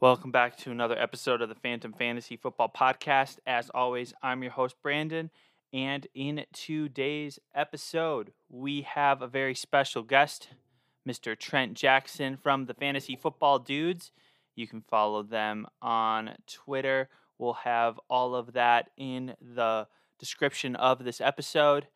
Welcome back to another episode of the Fantom Fantasy Football Podcast. As always, I'm your host, Branden. And in today's episode, we have a very special guest, Mr. Trent Jackson from the Fantasy Football Dudes. You can follow them on Twitter. We'll have all of that in the description of this episode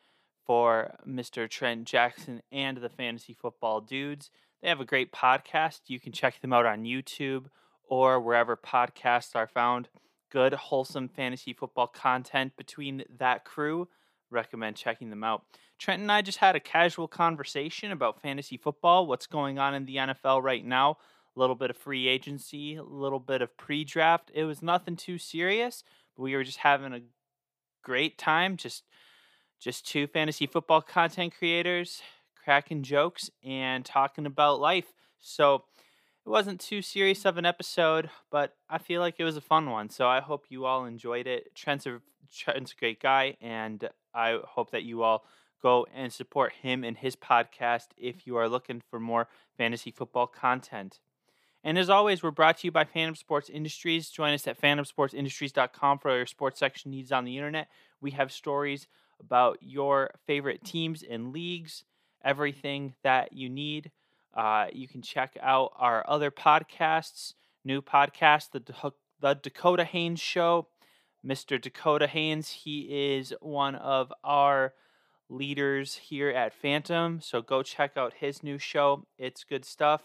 for Mr. Trent Jackson and the Fantasy Football Dudes. They have a great podcast. You can check them out on YouTube or wherever podcasts are found. Good, wholesome fantasy football content between that crew. Recommend checking them out. Trent and I just had a casual conversation about fantasy football, what's going on in the NFL right now, a little bit of free agency, a little bit of pre draft. It was nothing too serious, but we were just having a great time, just just two fantasy football content creators cracking jokes and talking about life. So it wasn't too serious of an episode, but I feel like it was a fun one. So I hope you all enjoyed it. Trent's a, Trent's a great guy, and I hope that you all go and support him and his podcast if you are looking for more fantasy football content. And as always, we're brought to you by Phantom Sports Industries. Join us at phantomsportsindustries.com for your sports section needs on the internet. We have stories about your favorite teams and leagues, everything that you need. Uh, you can check out our other podcasts, new podcast, the, the Dakota Haynes Show. Mr. Dakota Haynes, he is one of our leaders here at Phantom. So go check out his new show. It's good stuff.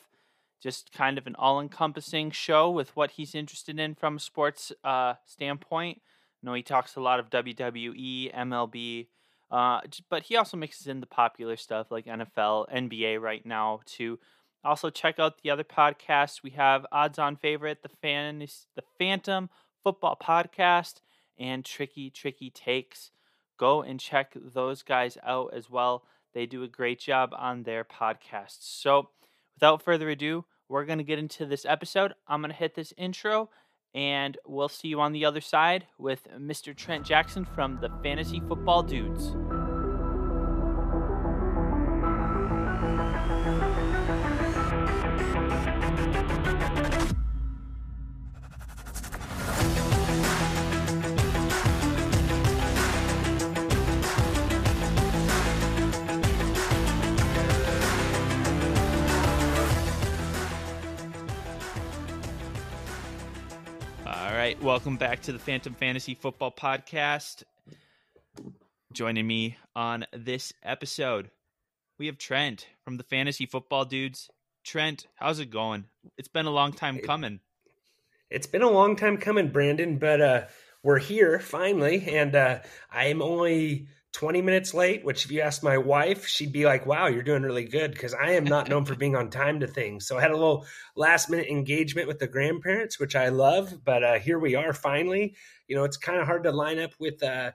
Just kind of an all encompassing show with what he's interested in from a sports uh, standpoint. You know, he talks a lot of WWE, MLB, uh, but he also mixes in the popular stuff like NFL, NBA right now too. Also check out the other podcasts. We have Odds On Favorite, the fan, the Phantom Football Podcast, and Tricky Tricky Takes. Go and check those guys out as well. They do a great job on their podcasts. So, without further ado, we're going to get into this episode. I'm going to hit this intro and we'll see you on the other side with Mr. Trent Jackson from the Fantasy Football Dudes. Welcome back to the Fantom Fantasy Football Podcast. Joining me on this episode, we have Trent from the Fantasy Football Dudes. Trent, how's it going? It's been a long time coming. It's been a long time coming, Branden, but uh, we're here finally, and uh, I'm only 20 minutes late, which if you ask my wife, she'd be like, wow, you're doing really good because I am not known for being on time to things. So I had a little last minute engagement with the grandparents, which I love, but uh, here we are finally. You know, it's kind of hard to line up with uh,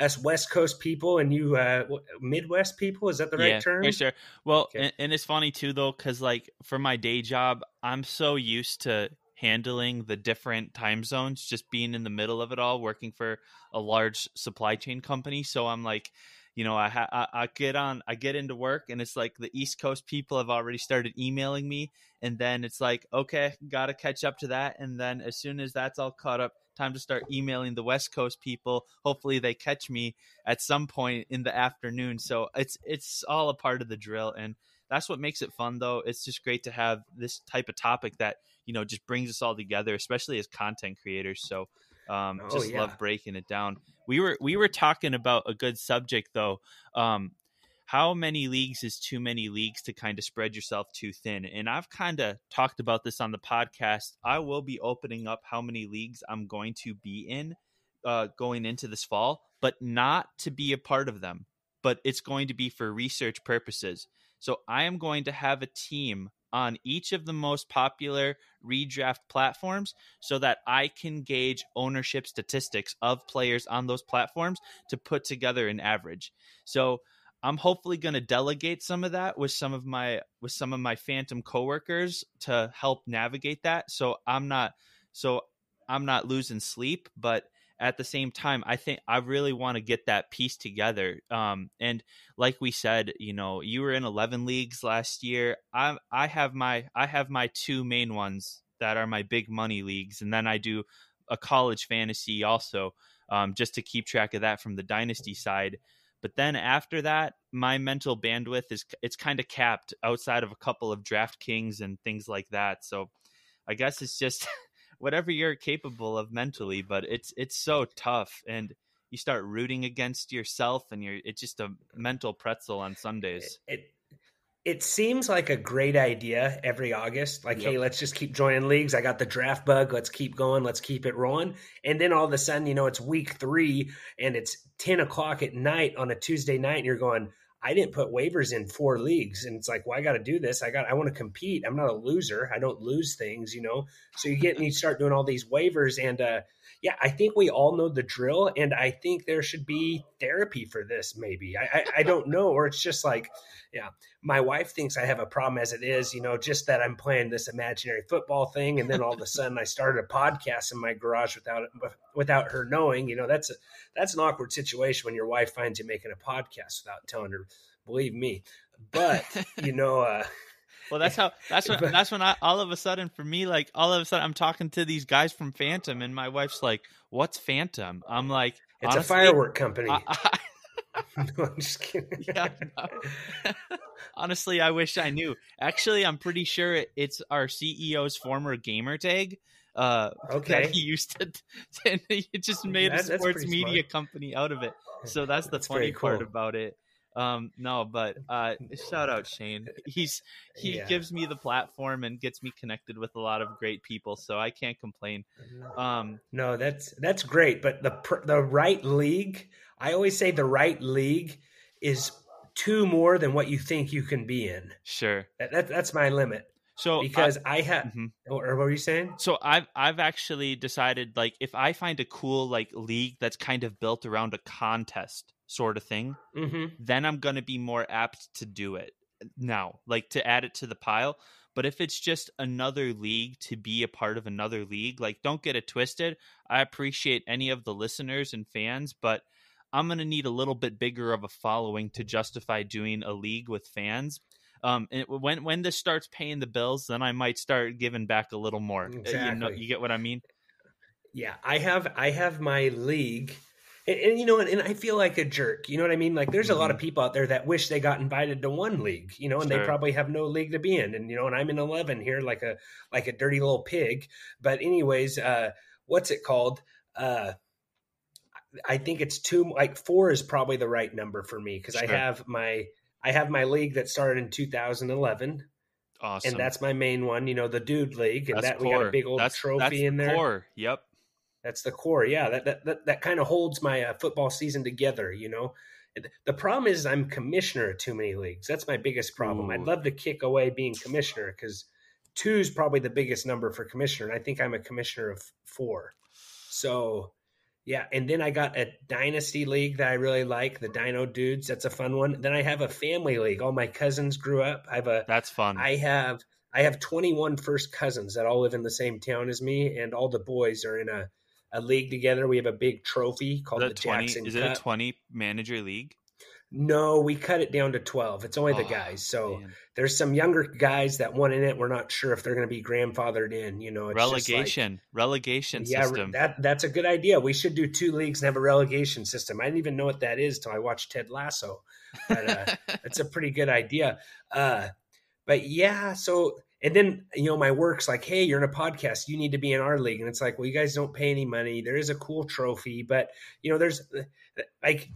us West Coast people and you uh, Midwest people. Is that the right yeah, term? For sure. Well, okay. and, and it's funny too, though, because like for my day job, I'm so used to handling the different time zones, just being in the middle of it all, working for a large supply chain company. So I'm like, you know, I, ha- I, get on, I get into work, and it's like the East Coast people have already started emailing me, and then it's like, okay, got to catch up to that, and then as soon as that's all caught up, time to start emailing the West Coast people. Hopefully, they catch me at some point in the afternoon. So it's it's all a part of the drill, and that's what makes it fun, though. It's just great to have this type of topic that you know just brings us all together, especially as content creators. So um, oh, just yeah. love breaking it down. We were we were talking about a good subject though. Um, how many leagues is too many leagues to kind of spread yourself too thin? And I've kind of talked about this on the podcast. I will be opening up how many leagues I'm going to be in uh, going into this fall, but not to be a part of them. But it's going to be for research purposes. So I am going to have a team on each of the most popular redraft platforms so that I can gauge ownership statistics of players on those platforms to put together an average. So I'm hopefully going to delegate some of that with some of my with some of my phantom coworkers to help navigate that so I'm not so I'm not losing sleep but at the same time, I think I really want to get that piece together. Um, and like we said, you know, you were in eleven leagues last year. I I have my I have my two main ones that are my big money leagues, and then I do a college fantasy also, um, just to keep track of that from the dynasty side. But then after that, my mental bandwidth is it's kind of capped outside of a couple of DraftKings and things like that. So I guess it's just whatever you're capable of mentally, but it's it's so tough and you start rooting against yourself and you're it's just a mental pretzel on eh, Sundays. It, it it seems like a great idea every August. Like, yep. hey, let's just keep joining leagues. I got the draft bug. Let's keep going. Let's keep it rolling. And then all of a sudden, you know, it's week three and it's 10 o'clock at night on a Tuesday night. And you're going, I didn't put waivers in four leagues. And it's like, well, I got to do this. I got, I want to compete. I'm not a loser. I don't lose things, you know? So you get and you start doing all these waivers. And, uh, yeah, I think we all know the drill, and I think there should be therapy for this. Maybe I, I, I don't know, or it's just like, yeah, my wife thinks I have a problem as it is. You know, just that I'm playing this imaginary football thing, and then all of a sudden I started a podcast in my garage without without her knowing. You know, that's a that's an awkward situation when your wife finds you making a podcast without telling her. Believe me, but you know. uh well, that's how. That's when. That's when I all of a sudden for me, like all of a sudden, I'm talking to these guys from Phantom, and my wife's like, "What's Phantom?" I'm like, "It's a firework company." I, I, no, I'm just kidding. yeah, no. honestly, I wish I knew. Actually, I'm pretty sure it's our CEO's former gamer tag. Uh, okay. he used to, and he just made that, a sports media smart. company out of it. So that's the that's funny cool. part about it. Um, no, but uh, shout out Shane. He's he yeah. gives me the platform and gets me connected with a lot of great people, so I can't complain. Um, no, that's that's great. But the the right league, I always say the right league is two more than what you think you can be in. Sure, that, that that's my limit. So because I, I have, mm-hmm. or what were you saying? So I've I've actually decided like if I find a cool like league that's kind of built around a contest sort of thing, mm-hmm. then I'm going to be more apt to do it now, like to add it to the pile. But if it's just another league to be a part of another league, like don't get it twisted. I appreciate any of the listeners and fans, but I'm going to need a little bit bigger of a following to justify doing a league with fans. Um, and when when this starts paying the bills, then I might start giving back a little more. Exactly. You, know, you get what I mean? Yeah, I have I have my league and, and, you know, and, and, I feel like a jerk. You know what I mean? Like, there's mm-hmm. a lot of mm-hmm. people out there that wish they got invited to one league, you know, and sure. they probably have no league to be in. And you know, and I'm in eleven here, like a like a dirty little pig. But anyways, uh, what's it called? Uh, I think it's two. Like four is probably the right number for me because sure. I have my I have my league that started in 2011. Awesome. And that's my main one, you know, the dude league, and that's that core. we got a big old that's, trophy that's in there. Core. Yep. That's the core. Yeah, that that that, that kind of holds my uh, football season together. You know, the problem is I'm commissioner of too many leagues. That's my biggest problem. Ooh. I'd love to kick away being commissioner because two is probably the biggest number for commissioner, and I think I'm a commissioner of four. So yeah, and then I got a dynasty league that I really like, the Dino Dudes. That's a fun one. Then I have a family league. All my cousins grew up. I have a That's fun. I have I have 21 first cousins that all live in the same town as me and all the boys are in a a league together. We have a big trophy called the 20, Jackson. Is it Cup. a twenty manager league? No, we cut it down to twelve. It's only oh, the guys. So man. there's some younger guys that want in it. We're not sure if they're going to be grandfathered in. You know, relegation, like, relegation yeah, system. That that's a good idea. We should do two leagues and have a relegation system. I didn't even know what that is till I watched Ted Lasso. But uh, it's a pretty good idea. Uh, but yeah, so and then you know my work's like hey you're in a podcast. You need to be in our league. And it's like well you guys don't pay any money. There is a cool trophy but you know there's like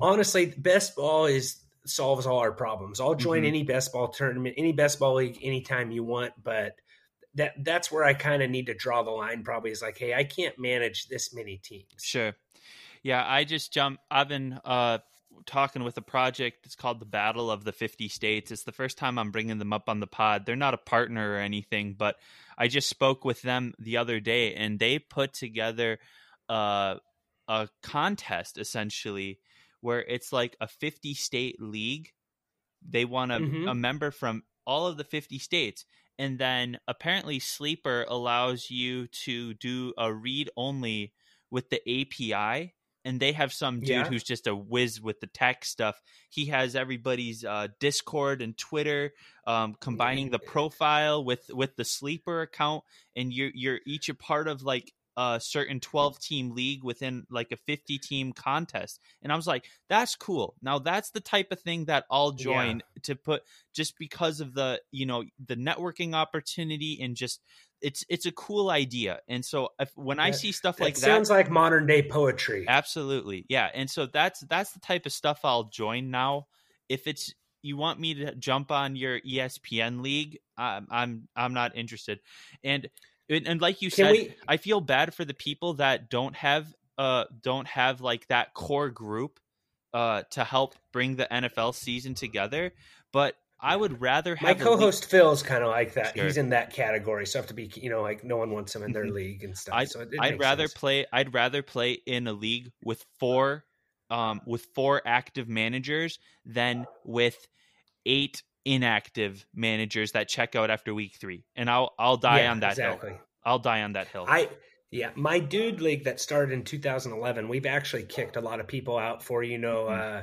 honestly best ball is solves all our problems. I'll join mm-hmm. any best ball tournament any best ball league anytime you want but that that's where i kind of need to draw the line probably is like hey i can't manage this many teams. Sure. Yeah i just jump i've been uh talking with a project. It's called the Battle of the 50 States. It's the first time I'm bringing them up on the pod. They're not a partner or anything, but I just spoke with them the other day and they put together uh, a contest essentially where it's like a 50 state league. They want a, mm-hmm. a member from all of the 50 states. And then apparently Sleeper allows you to do a read only with the API and they have some dude Yeah. who's just a whiz with the tech stuff. He has everybody's uh, Discord and Twitter, um, combining the profile with with the sleeper account, and you're you're each a part of like a certain 12 team league within like a 50 team contest and i was like that's cool now that's the type of thing that i'll Yeah. join to put just because of the you know the networking opportunity and just it's it's a cool idea and so if, when i see stuff like that sounds like modern day poetry. Absolutely. Yeah. And so that's that's the type of stuff I'll join now. If it's you want me to jump on your ESPN league, I'm I'm I'm not interested. And and, and like you Can said, we? I feel bad for the people that don't have uh don't have like that core group uh to help bring the NFL season together, but I would rather My have league- co-host Phil's kind of like that. Sure. He's in that category, so I have to be, you know, like no one wants him in their league and stuff. I'd, so it, it I'd rather sense. play I'd rather play in a league with four um with four active managers than with eight inactive managers that check out after week 3. And I'll I'll die Yeah, on that exactly. hill. I'll die on that hill. I yeah, my dude league that started in 2011. We've actually kicked a lot of people out for you know Mhm. uh,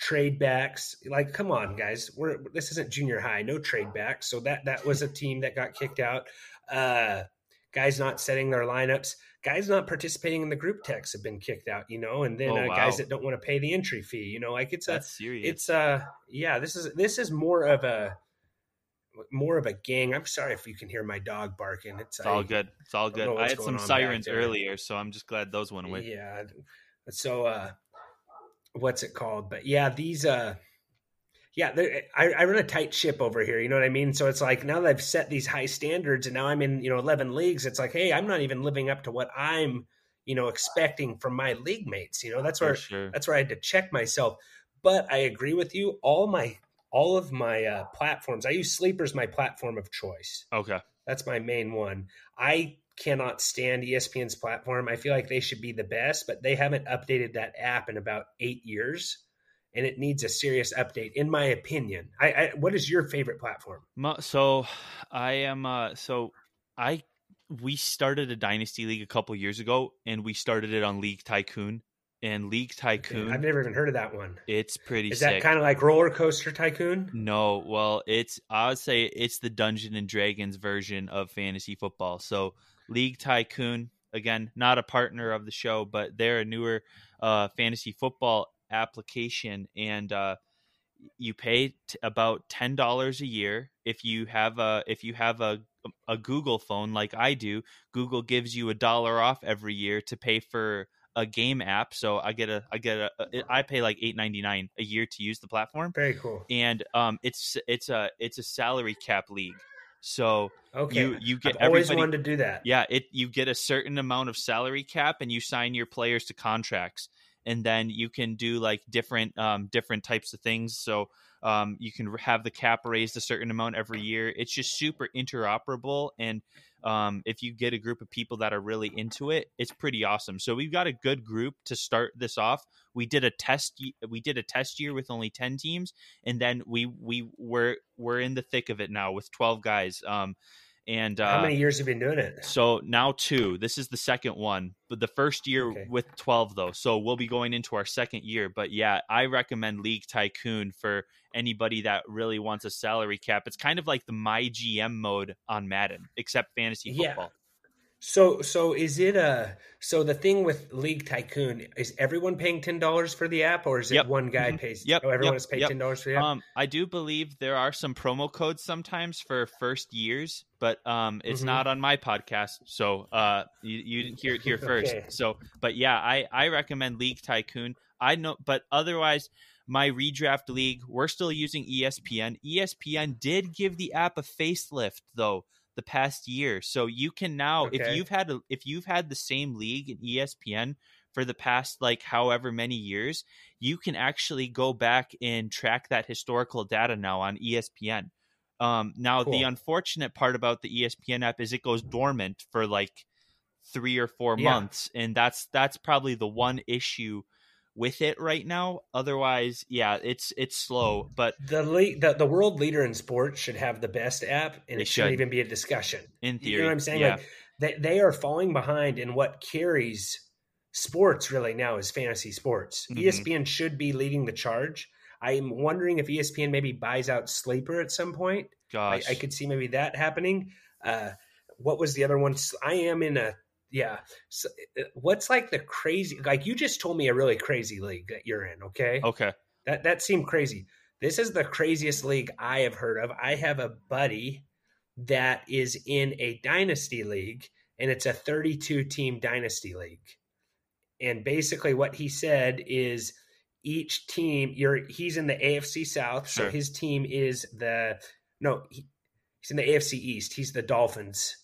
trade backs. Like, come on, guys, we're this isn't junior high, no trade backs. So that that was a team that got kicked out. Uh, guys not setting their lineups, guys not participating in the group text have been kicked out. You know, and then Oh, uh, guys that don't want to pay the entry fee. You know, like it's a serious. it's uh yeah this is this is more of a more of a gang i'm sorry if you can hear my dog barking it's, it's all I- good. It's all good. know I had some sirens earlier, so I'm just glad those went away. yeah so uh what's it called but yeah these uh yeah they're- I, I run a tight ship over here you know what i mean so it's like now that i've set these high standards and now i'm in you know 11 leagues it's like hey i'm not even living up to what i'm you know expecting from my league mates you know that's where sure. that's where I had to check myself. But I agree with you. All my all of my uh, platforms, I use Sleeper's my platform of choice. Okay. That's my main one. I cannot stand ESPN's platform. I feel like they should be the best, but they haven't updated that app in about eight years, and it needs a serious update, in my opinion. I, I what is your favorite platform? So I am uh so I we started a dynasty league a couple years ago and we started it on League Tycoon and League Tycoon I've never even heard of that one. it's pretty Is sick. that kind of like Roller Coaster Tycoon? no, well, it's I would say it's the Dungeon and Dragons version of fantasy football. So League Tycoon again, not a partner of the show, but they're a newer uh fantasy football application and uh you pay t- about ten dollars a year if you have a if you have a a Google phone like I do. Google gives you a dollar off every year to pay for a game app. So I get a I get a I pay like eight ninety nine a year to use the platform, Very cool. and um it's it's a it's a salary cap league. So Okay, you you get I've always wanted to do that. yeah, it you get a certain amount of salary cap and you sign your players to contracts. And then you can do like different um different types of things. So um you can have the cap raised a certain amount every year. It's just super interoperable and um if you get a group of people that are really into it, it's pretty awesome. So we've got a good group to start this off. We did a test we did a test year with only 10 teams and then we we were we're in the thick of it now with 12 guys. Um and uh How many years have you been doing it? so now two. This is the second one, but the first year Okay. with twelve though. So we'll be going into our second year. But yeah, I recommend League Tycoon for anybody that really wants a salary cap. It's kind of like the My GM mode on Madden, except fantasy Yeah. So so is it a so the thing with League Tycoon is everyone paying ten dollars for the app or is it Yep. one guy Mhm. pays? Yep. Oh, everyone Yep. has paid ten dollars for the app. Um, I do believe there are some promo codes sometimes for first years, but um, it's Mhm. not on my podcast, so uh, you, you didn't hear it here first. Okay. So, but yeah, I I recommend League Tycoon. I know, but otherwise, my redraft league, we're still using ESPN. ESPN did give the app a facelift though the past year, so you can now if you've had a, if you've had the same league in ESPN for the past like however many years, you can actually go back and track that historical data now on ESPN. Um, now, the unfortunate part about the ESPN app is it goes dormant for like three or four Yeah. months, and that's that's probably the one issue with it right now. Otherwise, yeah, it's it's slow, but the league the, the world leader in sports should have the best app and it shouldn't should. even be a discussion. in theory, You know what I'm saying? yeah, Like they, they are falling behind in what carries sports really now is fantasy sports. Mhm. ESPN should be leading the charge. I'm wondering if ESPN maybe buys out Sleeper at some point. I, Gosh, I could see maybe that happening. Uh, what was the other one? I am in a yeah. So, uh, what's like the crazy? Like you just told me a really crazy league that you're in. Okay, okay. that that seemed crazy. This is the craziest league I have heard of. I have a buddy that is in a dynasty league, and it's a 32 team dynasty league. And basically, what he said is each team. You're he's in the AFC South, Sure. so his team is the no. He, he's in the AFC East. He's the Dolphins.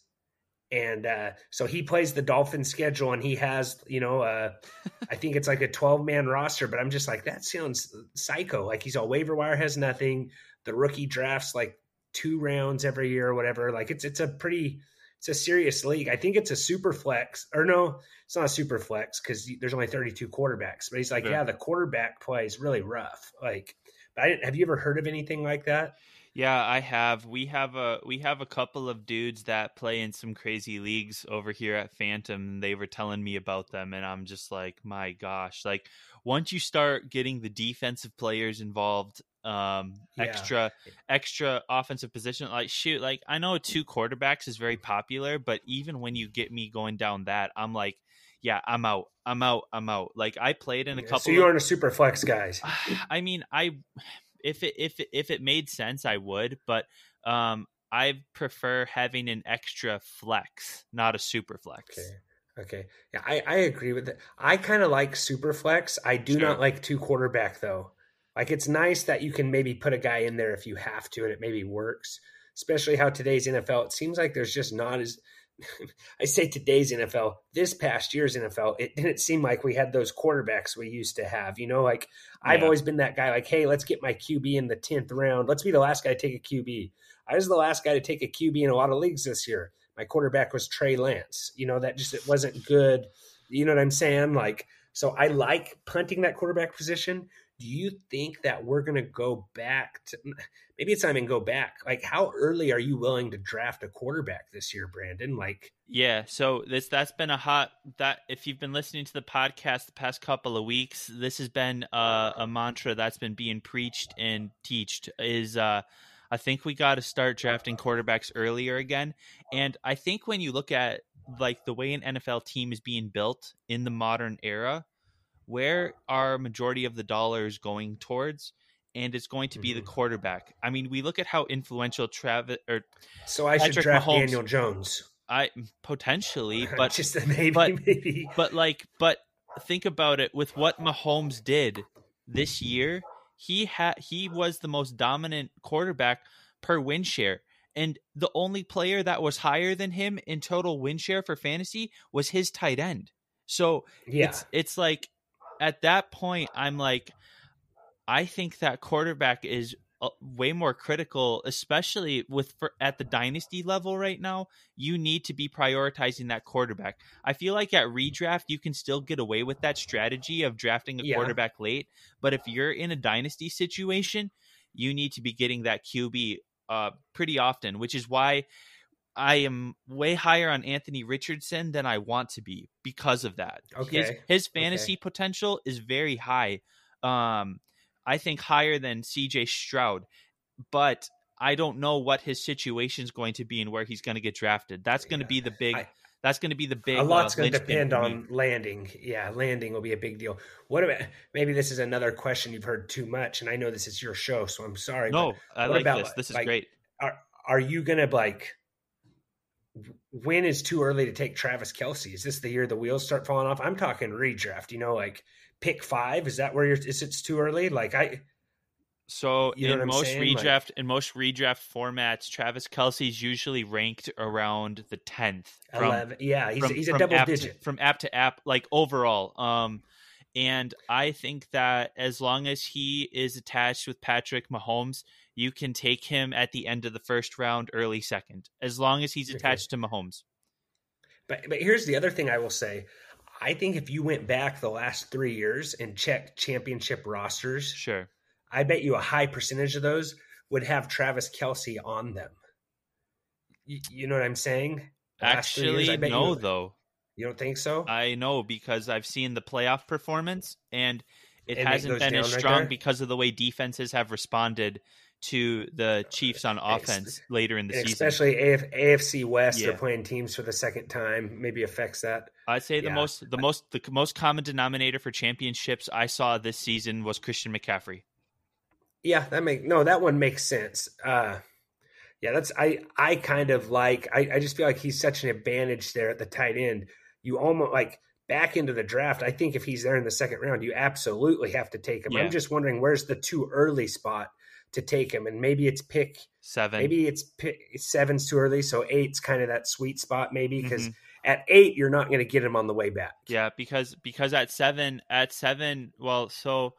And uh, so he plays the Dolphins schedule, and he has, you know, uh, I think it's like a 12 man roster, but I'm just like, that sounds psycho. Like he's all waiver wire has nothing. The rookie drafts like two rounds every year or whatever. Like it's it's a pretty it's a serious league. I think it's a super flex or no, it's not a super flex because there's only 32 quarterbacks. But he's like, Yeah. yeah, the quarterback play is really rough. Like, but I didn't, have you ever heard of anything like that? Yeah, I have. We have a we have a couple of dudes that play in some crazy leagues over here at Phantom. And they were telling me about them, and I'm just like, my gosh! Like once you start getting the defensive players involved, um, Yeah. extra extra offensive position, like shoot, like I know two quarterbacks is very popular, but even when you get me going down that, I'm like, yeah, I'm out, I'm out, I'm out. Like I played in a couple. so you aren't a super flex guys. I mean, I if it if it, if it made sense, I would, but um, I prefer having an extra flex, not a super flex. Okay. Okay. Yeah, I, I agree with that. I kind of like super flex. I do Sure. not like two quarterback though. Like it's nice that you can maybe put a guy in there if you have to and it maybe works. Especially how today's NFL, it seems like there's just not as I say today's NFL, this past year's NFL, it didn't seem like we had those quarterbacks we used to have. You know, like I've always been that guy, like, hey, let's get my QB in the 10th round. Let's be the last guy to take a QB. I was the last guy to take a QB in a lot of leagues this year. My quarterback was Trey Lance. You know, that just it wasn't good. You know what I'm saying? Like, so I like punting that quarterback position. Do you think that we're going to go back to maybe it's not even go back? Like, how early are you willing to draft a quarterback this year, Branden? Like, Yeah, so this that's been a hot that if you've been listening to the podcast the past couple of weeks, this has been uh, a mantra that's been being preached and teached is uh I think we got to start drafting quarterbacks earlier again. And I think when you look at like the way an NFL team is being built in the modern era, where are majority of the dollars going towards? And it's going to be the Mhm. quarterback. I mean, we look at how influential Travis or so I should Patrick draft Mahomes- Daniel Jones. I potentially, but just maybe, but- maybe. but like but think about it with what Mahomes did this year he had he was the most dominant quarterback per win share and the only player that was higher than him in total win share for fantasy was his tight end so Yeah, it's it's like at that point i'm like i think that quarterback is uh, way more critical especially with for, at the dynasty level right now you need to be prioritizing that quarterback i feel like at redraft you can still get away with that strategy of drafting a Yeah. quarterback late but if you're in a dynasty situation you need to be getting that qb uh, pretty often which is why I am way higher on Anthony Richardson than I want to be because of that. Okay. his fantasy potential is very high. Um I think higher than CJ Stroud, but I don't know what his situation is going to be and where he's going to get drafted. That's going to be the big I- that's going to be the big a lot's uh, going to depend on landing. Yeah, landing will be a big deal. What about maybe this is another question you've heard too much, and I know this is your show, so I'm sorry. No, I like about, this. This is like, great. are are you going to like? When is too early to take Travis Kelce? Is this the year the wheels start falling off? I'm talking redraft. You know, like pick five. Is that where you're? Is it's too early? Like I, So You know in most saying? Like- redraft in most redraft formats, Travis Kelce's usually ranked around the tenth. eleven. Yeah, he's from, he's a double digit. to, from app to app, like overall. Um, and I think that as long as he is attached with Patrick Mahomes, you can take him at the end of the first round, early second, as long as he's attached to Mahomes. But but here's the other thing I will say. I think if you went back the last three years and checked championship rosters, Sure. I bet you a high percentage of those would have Travis Kelce on them. You, you know what I'm saying? The last three years, Actually, no, though. You don't think so? I know because I've seen the playoff performance and it And hasn't been as down right strong because of the way defenses have responded to the Chiefs on offense later in the season. especially AF, AFC West, Yeah. they're playing teams for the second time. Maybe affects that. I'd say the Yeah. most the most the most common denominator for championships I saw this season was Christian McCaffrey. Yeah, that make no, that one makes sense. Uh yeah, that's I I kind of like I, I just feel like he's such an advantage there at the tight end. You almost like back into the draft. I think if he's there in the second round, you absolutely have to take him. Yeah. I'm just wondering where's the too early spot to take him, and maybe it's pick Seven. maybe it's pick, seven's too early, so eight's kind of that sweet spot maybe because Mhm. at eight you're not going to get him on the way back. Yeah, because because at seven at seven, well, so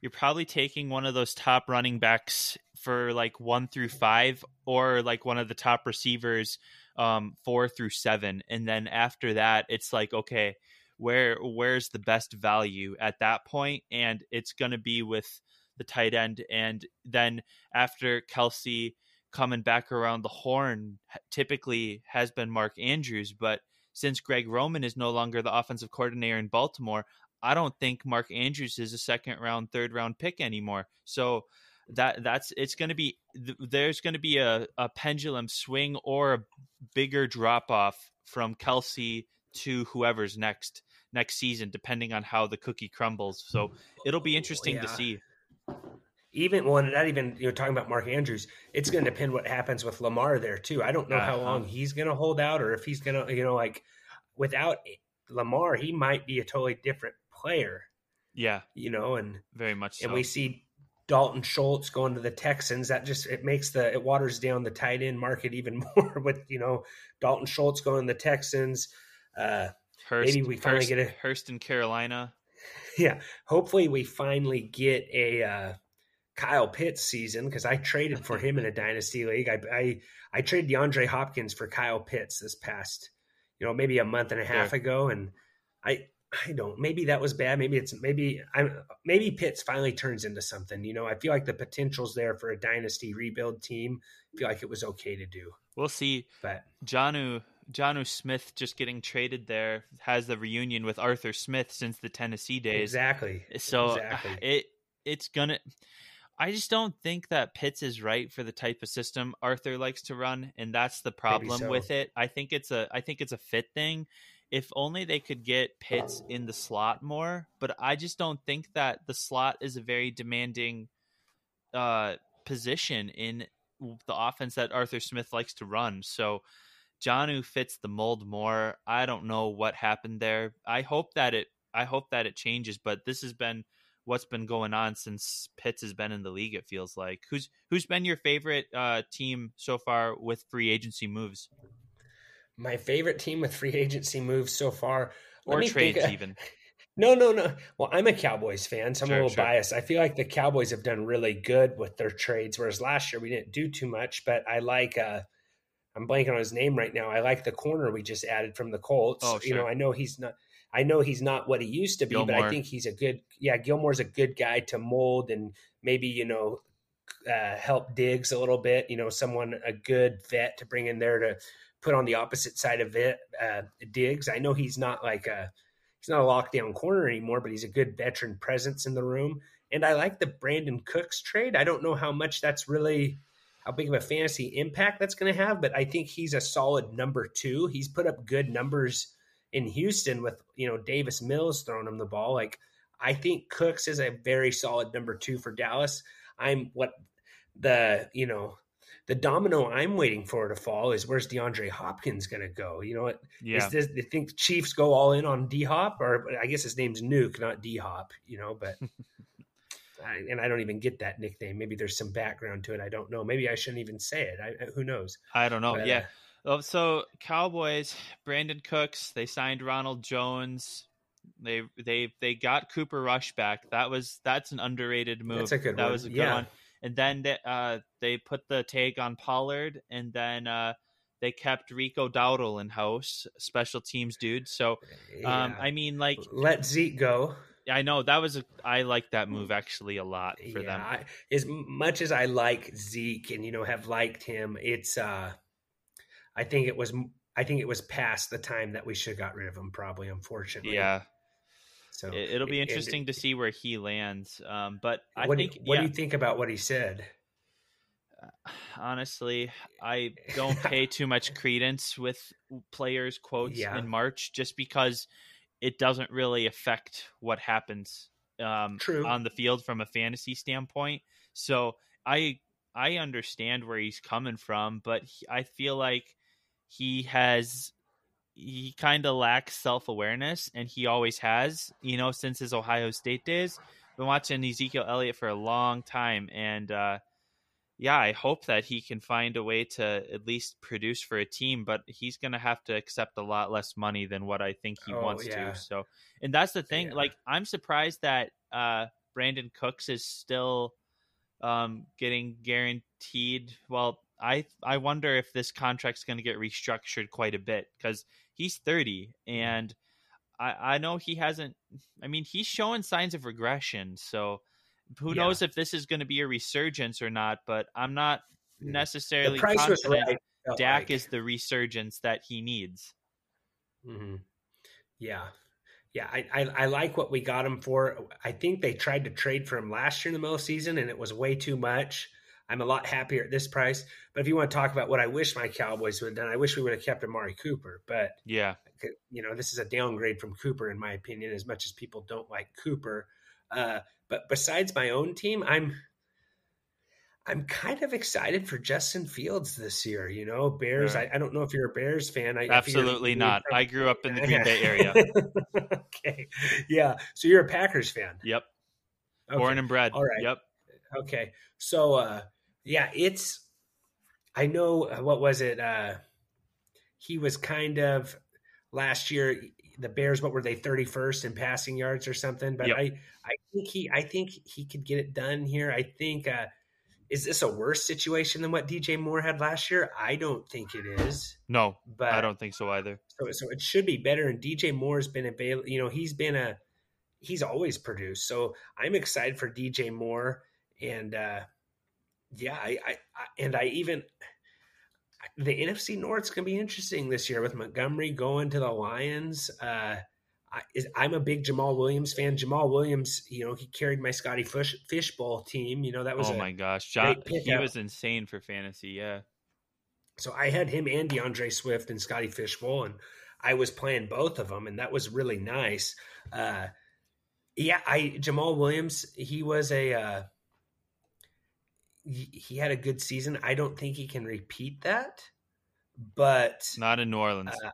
you're probably taking one of those top running backs for like one through five, or like one of the top receivers, um, four through seven, and then after that, it's like okay, where where's the best value at that point, and it's gonna be with the tight end, and then after Kelce coming back around the horn, typically has been Mark Andrews, but since Greg Roman is no longer the offensive coordinator in Baltimore, I don't think Mark Andrews is a second round, third round pick anymore. So that that's it's going to be th- there's going to be a, a pendulum swing or a bigger drop off from Kelce to whoever's next next season, depending on how the cookie crumbles. So it'll be interesting to Yeah. see. even well, not even you're talking about Mark Andrews, it's going to depend what happens with Lamar there too. I don't know how Uh-huh. long he's going to hold out, or if he's going to you know like without Lamar, he might be a totally different player. Yeah, You know, and very much so. and we see Dalton Schultz going to the Texans. That just it makes the it waters down the tight end market even more. With you know Dalton Schultz going to the Texans. Uh, Hurst, maybe we finally Hurst, get a- Hurst in Carolina. yeah, hopefully we finally get a uh, Kyle Pitts season because I traded for him in a dynasty league. I, I I traded DeAndre Hopkins for Kyle Pitts this past, you know, maybe a month and a half Sure. ago, and I I don't maybe that was bad. Maybe it's maybe I'm maybe Pitts finally turns into something. You know, I feel like the potential's there for a dynasty rebuild team. I feel like it was okay to do, We'll see. but Jonnu Jonnu Smith just getting traded there has the reunion with Arthur Smith since the Tennessee days. exactly. So uh, exactly. it it's gonna. I just don't think that Pitts is right for the type of system Arthur likes to run, and that's the problem so. with it. I think it's a I think it's a fit thing. If only they could get Pitts in the slot more, but I just don't think that the slot is a very demanding uh, position in the offense that Arthur Smith likes to run. So Jonnu fits the mold more. I don't know what happened there. I hope that it I hope that it changes, but this has been what's been going on since Pitts has been in the league, it feels like. Who's who's been your favorite uh team so far with free agency moves? My favorite team with free agency moves so far, Let Or trades uh, even. No, no, no. Well, I'm a Cowboys fan, so I'm Sure, a little sure. biased. I feel like the Cowboys have done really good with their trades, whereas last year we didn't do too much. But I like, uh, I'm blanking on his name right now. I like the corner we just added from the Colts. Oh, You know. I know he's not. I know he's not what he used to be, but I think he's a good. Yeah, Gilmore's a good guy to mold and maybe you know uh, help Diggs a little bit. You know, someone a good vet to bring in there to put on the opposite side of it. Uh, Diggs. I know he's not like a he's not a lockdown corner anymore, but he's a good veteran presence in the room. And I like the Brandin Cooks trade. I don't know how much that's really how big of a fantasy impact that's going to have, but I think he's a solid number two. He's put up good numbers in Houston with you know Davis Mills throwing him the ball. Like I think Cooks is a very solid number two for Dallas. I'm what the you know the domino I'm waiting for to fall is where's DeAndre Hopkins going to go? You know what? Yeah. Is this, they think Chiefs go all in on D Hop, or I guess his name's Nuk, not D Hop. You know, but I, and I don't even get that nickname. Maybe there's some background to it. I don't know. Maybe I shouldn't even say it. I, who knows? I don't know. But, yeah. uh, Oh, so Cowboys, Brandin Cooks, they signed Ronald Jones. They they they got Cooper Rush back. That was that's an underrated move. That's a good that one. was a good Yeah. one. And then they, uh, they put the tag on Pollard, and then uh, they kept Rico Dowdle in house, special teams dude. So um, yeah. I mean, like let Zeke go. Yeah, I know that was a I like that move actually a lot for yeah, them. I, as much as I like Zeke and you know have liked him, it's uh, I think it was I think it was past the time that we should have got rid of him. Probably, unfortunately. Yeah. So It, will be and- interesting to see where he lands. Um, but I what think do you, what yeah, do you think about what he said? honestly, I don't pay too much credence with players' quotes Yeah. in March just because it doesn't really affect what happens um, True. on the field from a fantasy standpoint. So I I understand where he's coming from, but he, I feel like he has he kind of lacks self awareness, and he always has. You know, since his Ohio State days, been watching Ezekiel Elliott for a long time, and uh, yeah, I hope that he can find a way to at least produce for a team, but he's going to have to accept a lot less money than what I think he Oh, wants yeah. to. So, and that's the thing. Yeah. Like, I'm surprised that uh, Brandin Cooks is still um, getting guaranteed. Well, I I wonder if this contract's going to get restructured quite a bit because he's 30 and I I know he hasn't. I mean, he's showing signs of regression. So who Yeah. knows if this is going to be a resurgence or not? But I'm not Yeah. Necessarily confident right. Dak like. is the resurgence that he needs. hmm Yeah. Yeah, I, I I like what we got him for. I think they tried to trade for him last year in the middle of the season, and it was way too much. I'm a lot happier at this price. But if you want to talk about what I wish my Cowboys would have done, I wish we would have kept Amari Cooper. But Yeah, you know, this is a downgrade from Cooper, in my opinion, as much as people don't like Cooper. Uh, but besides my own team, I'm I'm kind of excited for Justin Fields this year. You know, Bears. Right. I, I don't know if you're a Bears fan. I, absolutely not. you I grew up in the Green Bay area. okay, yeah. So you're a Packers fan. Yep, Okay. born and bred. All right. Yep. Okay. So uh yeah, it's I know uh, what was it uh he was kind of last year the Bears what were they 31st in passing yards or something, but Yep. I I think he I think he could get it done here. I think uh is this a worse situation than what DJ Moore had last year? I don't think it is. No, But I don't think so either. so, so it should be better. And DJ Moore's been available. You know, he's been a he's always produced. So I'm excited for DJ Moore. And uh, yeah, I, I, I and I even the NFC North's gonna be interesting this year with Montgomery going to the Lions. Uh, I, I'm a big Jamaal Williams fan. Jamaal Williams, you know, he carried my Scotty Fish Fishbowl team. You know, that was Oh my gosh, John, he was insane for fantasy. Yeah, So I had him and D'Andre Swift and Scotty Fishbowl, and I was playing both of them, and that was really nice. Uh, yeah, I Jamaal Williams, he was a uh, he, had a good season. I don't think he can repeat that, but not in New Orleans. Uh,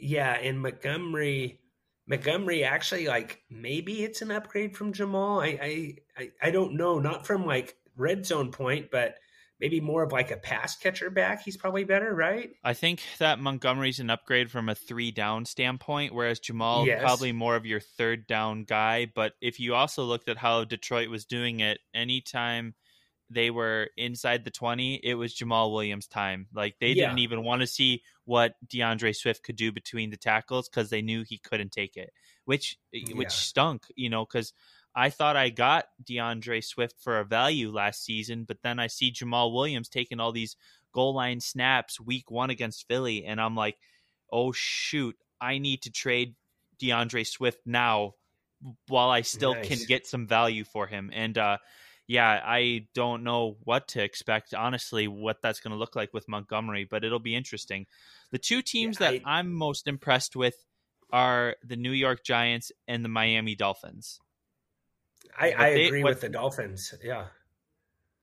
yeah, and Montgomery. Montgomery actually like maybe it's an upgrade from Jamaal. I, I I I don't know, not from like red zone point, but maybe more of like a pass catcher back. He's probably better, right? I think that Montgomery's an upgrade from a three down standpoint, whereas Jamaal Yes. probably more of your third down guy. But if you also looked at how Detroit was doing it, anytime they were inside the twenty, it was Jamaal Williams' time. Like they Yeah. didn't even want to see what D'Andre Swift could do between the tackles because they knew he couldn't take it, which Yeah. which stunk, you know, because. I thought I got D'Andre Swift for a value last season, but then I see Jamaal Williams taking all these goal line snaps week one against Philly, and I'm like, oh shoot, I need to trade D'Andre Swift now while I still can get some value for him. And uh yeah, I don't know what to expect, honestly, what that's going to look like with Montgomery, but it'll be interesting. The two teams Yeah, that I'm most impressed with are the New York Giants and the Miami Dolphins. I, I they- agree what- with the Dolphins. Yeah.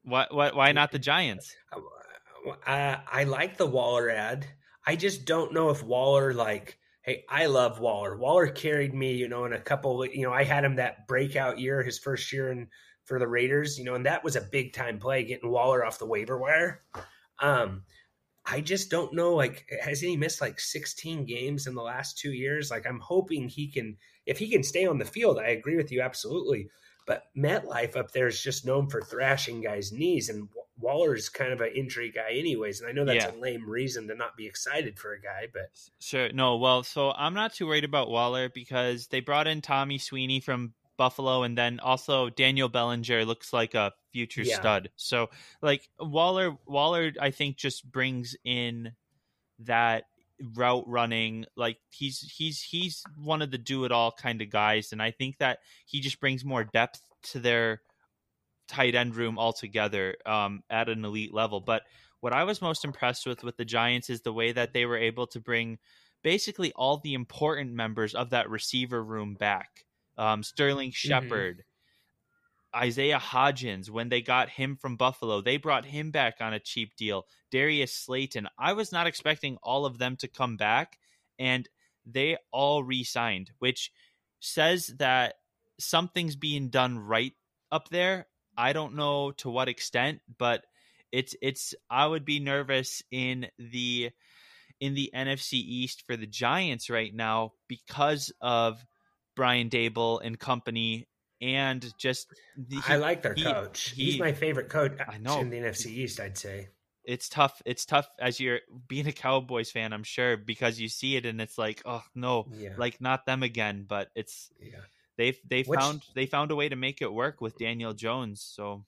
Why, why, why not the Giants? Uh, I like the Waller ad. I just don't know if Waller like. Hey, I love Waller. Waller carried me, you know, in a couple. You know, I had him that breakout year, his first year in for the Raiders, you know, and that was a big time play getting Waller off the waiver wire. Um, I just don't know. Like, has he missed like 16 games in the last two years? Like, I'm hoping he can. If he can stay on the field, I agree with you absolutely. But MetLife up there is just known for thrashing guys' knees, and Waller's kind of an injury guy, anyways. And I know that's Yeah. a lame reason to not be excited for a guy, but Sure. No, well, so I'm not too worried about Waller because they brought in Tommy Sweeney from Buffalo and then also Daniel Bellinger looks like a future Yeah. stud. So like Waller Waller I think just brings in that route running. Like he's he's he's one of the do it all kind of guys, and I think that he just brings more depth to their tight end room altogether um, at an elite level. But what I was most impressed with with the Giants is the way that they were able to bring basically all the important members of that receiver room back. Um, Sterling Mm-hmm. Shepard, Isaiah Hodgins, when they got him from Buffalo, they brought him back on a cheap deal. Darius Slayton. I was not expecting all of them to come back, and they all re signed, which says that something's being done right up there. I don't know to what extent, but it's it's I would be nervous in the in the NFC East for the Giants right now because of Brian Daboll and company and just the, I like their he- coach. he- He's my favorite coach uh, I know. in the NFC East. I'd say. it's tough it's tough as you're being a Cowboys fan I'm sure because you see it and it's like oh no Yeah. like not them again but it's yeah. they've they Which- found they found a way to make it work with Daniel Jones so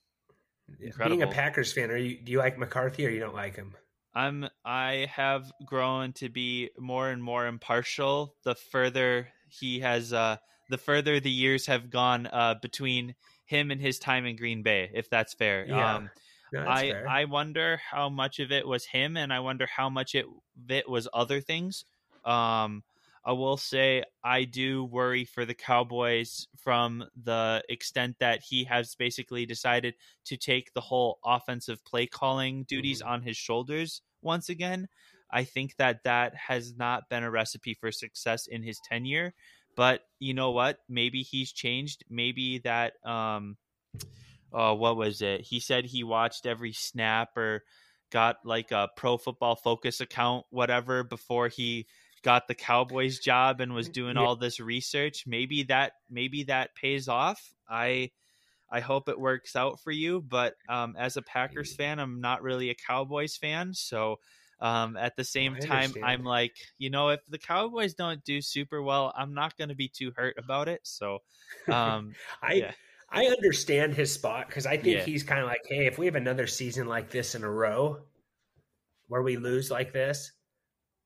incredible. Being a Packers fan, are you? Do you like McCarthy or you don't like him? I'm I have grown to be more and more impartial the further he has uh the further the years have gone uh between him and his time in Green Bay if that's fair. Yeah, Um No, that's I fair. I wonder how much of it was him and I wonder how much it it was other things. Um I will say I do worry for the Cowboys from the extent that he has basically decided to take the whole offensive play calling duties Mhm. on his shoulders once again. I think that that has not been a recipe for success in his tenure. But you know what? Maybe he's changed. Maybe that um, uh, what was it? He said he watched every snap or got like a pro football focus account, whatever, before he got the Cowboys job and was doing Yeah. all this research. Maybe that maybe that pays off. I I hope it works out for you, but um, as a Packers fan, I'm not really a Cowboys fan, so um, at the same I time, understand. I'm like, you know, if the Cowboys don't do super well, I'm not going to be too hurt about it. So, um, I yeah. I understand his spot because I think Yeah. he's kind of like, hey, if we have another season like this in a row, where we lose like this,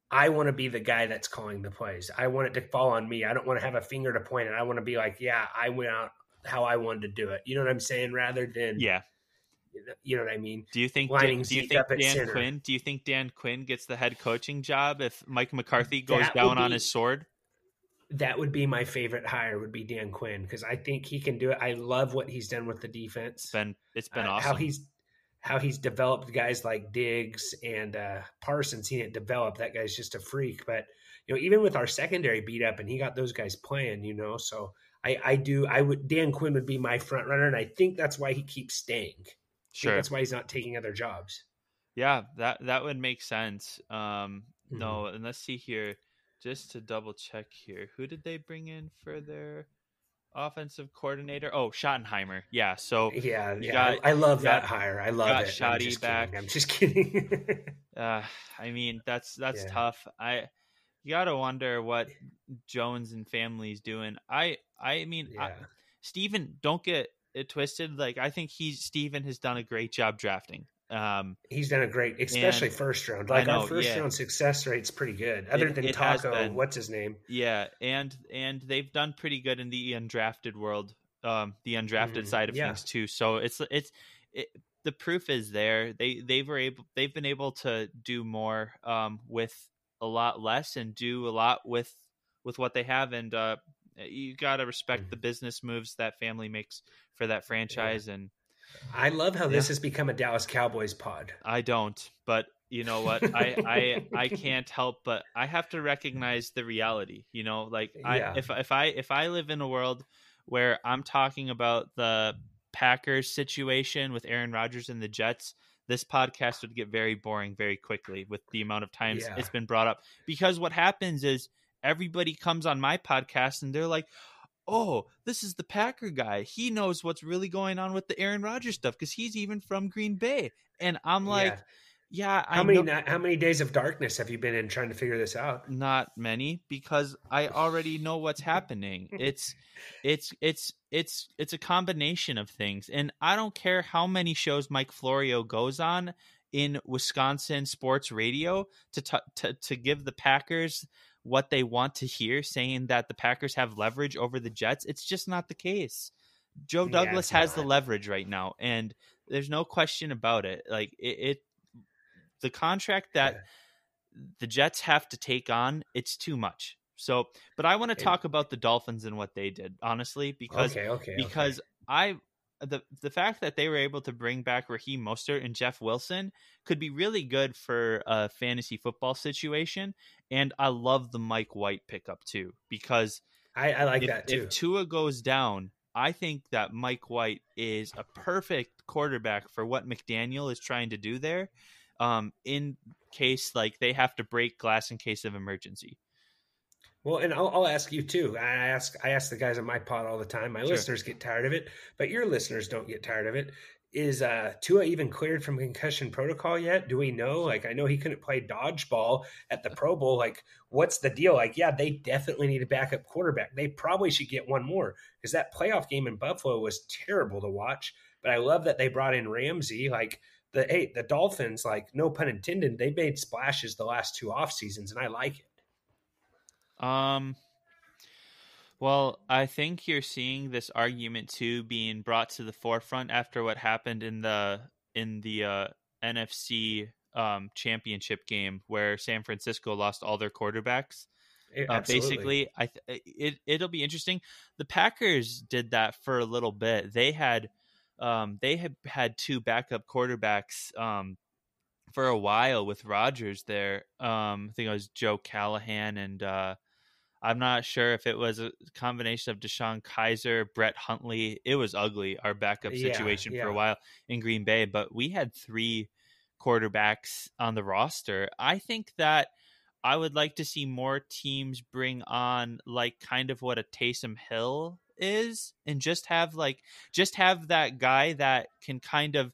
I want to be the guy that's calling the plays. I want it to fall on me. I don't want to have a finger to point at. I want to be like, yeah, I went out how I wanted to do it. You know what I'm saying? Rather than, yeah. You know what I mean? Do you think lining do you think Dan center. Quinn? Do you think Dan Quinn gets the head coaching job if Mike McCarthy goes That down on his sword? That would be my favorite hire. Would be Dan Quinn because I think he can do it. I love what he's done with the defense. It's been it's been uh, awesome. How he's how he's developed guys like Diggs and uh, Parsons. He didn't develop that guy's just a freak. But you know, even with our secondary beat up, and he got those guys playing. You know, so I I do I would Dan Quinn would be my front runner, and I think that's why he keeps staying. I sure. that's why he's not taking other jobs. Yeah, that that would make sense. Um, Mhm. no, and let's see here, just to double check here, who did they bring in for their offensive coordinator? Oh, Schottenheimer. Yeah, so Yeah, yeah, got- I, I love that got- hire. I love got it. I'm back. kidding. I'm just kidding. uh, I mean that's that's Yeah. tough. I you gotta wonder what Jones and family's doing. I I mean, I, yeah. Steven, don't get it twisted. Like I think he's Steven has done a great job drafting. Um, He's done a great, especially first round. Like know, our first yeah. round success rate's pretty good. Other It- than it Taco, what's his name? Yeah, and and they've done pretty good in the undrafted world, um, the undrafted Mhm, side of yeah. things too. So it's it's it, the proof is there. They they were able they've been able to do more um, with a lot less and do a lot with with what they have. And uh, you got to respect Mhm. the business moves that family makes for that franchise. And I love how this has become a Dallas Cowboys pod. I don't, but you know what? I I I can't help but I have to recognize the reality. You know, like I Yeah. if if I if I live in a world where I'm talking about the Packers situation with Aaron Rodgers and the Jets, this podcast would get very boring very quickly with the amount of times Yeah. it's been brought up. Because what happens is everybody comes on my podcast and they're like, "Oh, this is the Packer guy. He knows what's really going on with the Aaron Rodgers stuff because he's even from Green Bay." And I'm like, Yeah. "Yeah, I how many know- how many days of darkness have you been in trying to figure this out? not many because I already know what's happening. It's it's it's it's it's a combination of things. And I don't care how many shows Mike Florio goes on, in Wisconsin sports radio to t- to to give the Packers what they want to hear, saying that the Packers have leverage over the Jets. It's just not the case. Joe Douglas has the leverage right now, and there's no question about it. Like it, it the contract that Yeah. the Jets have to take on, it's too much. So, but I want to talk about the Dolphins and what they did, honestly, because okay, okay, because I the the fact that they were able to bring back Raheem Mostert and Jeff Wilson could be really good for a fantasy football situation. And I love the Mike White pickup too, because. I, I like if, that too. if Tua goes down, I think that Mike White is a perfect quarterback for what McDaniel is trying to do there. Um, in case like they have to break glass in case of emergency. Well, and I'll, I'll ask you too. I ask I ask the guys on my pod all the time. My Sure. listeners get tired of it, but your listeners don't get tired of it. Is uh, Tua even cleared from concussion protocol yet? Do we know? Like, I know he couldn't play dodgeball at the Pro Bowl. Like, what's the deal? Like, yeah, they definitely need a backup quarterback. They probably should get one more because that playoff game in Buffalo was terrible to watch. But I love that they brought in Ramsey. Like, the hey, the Dolphins, like, no pun intended, they made splashes the last two off seasons, and I like it. Um. Well, I think you're seeing this argument too being brought to the forefront after what happened in the in the uh, NFC um, championship game where San Francisco lost all their quarterbacks. Uh, basically, I th- it it'll be interesting. The Packers did that for a little bit. They had um, they had had two backup quarterbacks um, for a while with Rodgers there. Um, I think it was Joe Callahan and uh, I'm not sure if it was a combination of DeShone Kizer, Brett Hundley. It was ugly, our backup Yeah, situation for a while in Green Bay, but we had three quarterbacks on the roster. I think that I would like to see more teams bring on like kind of what a Taysom Hill is and just have like just have that guy that can kind of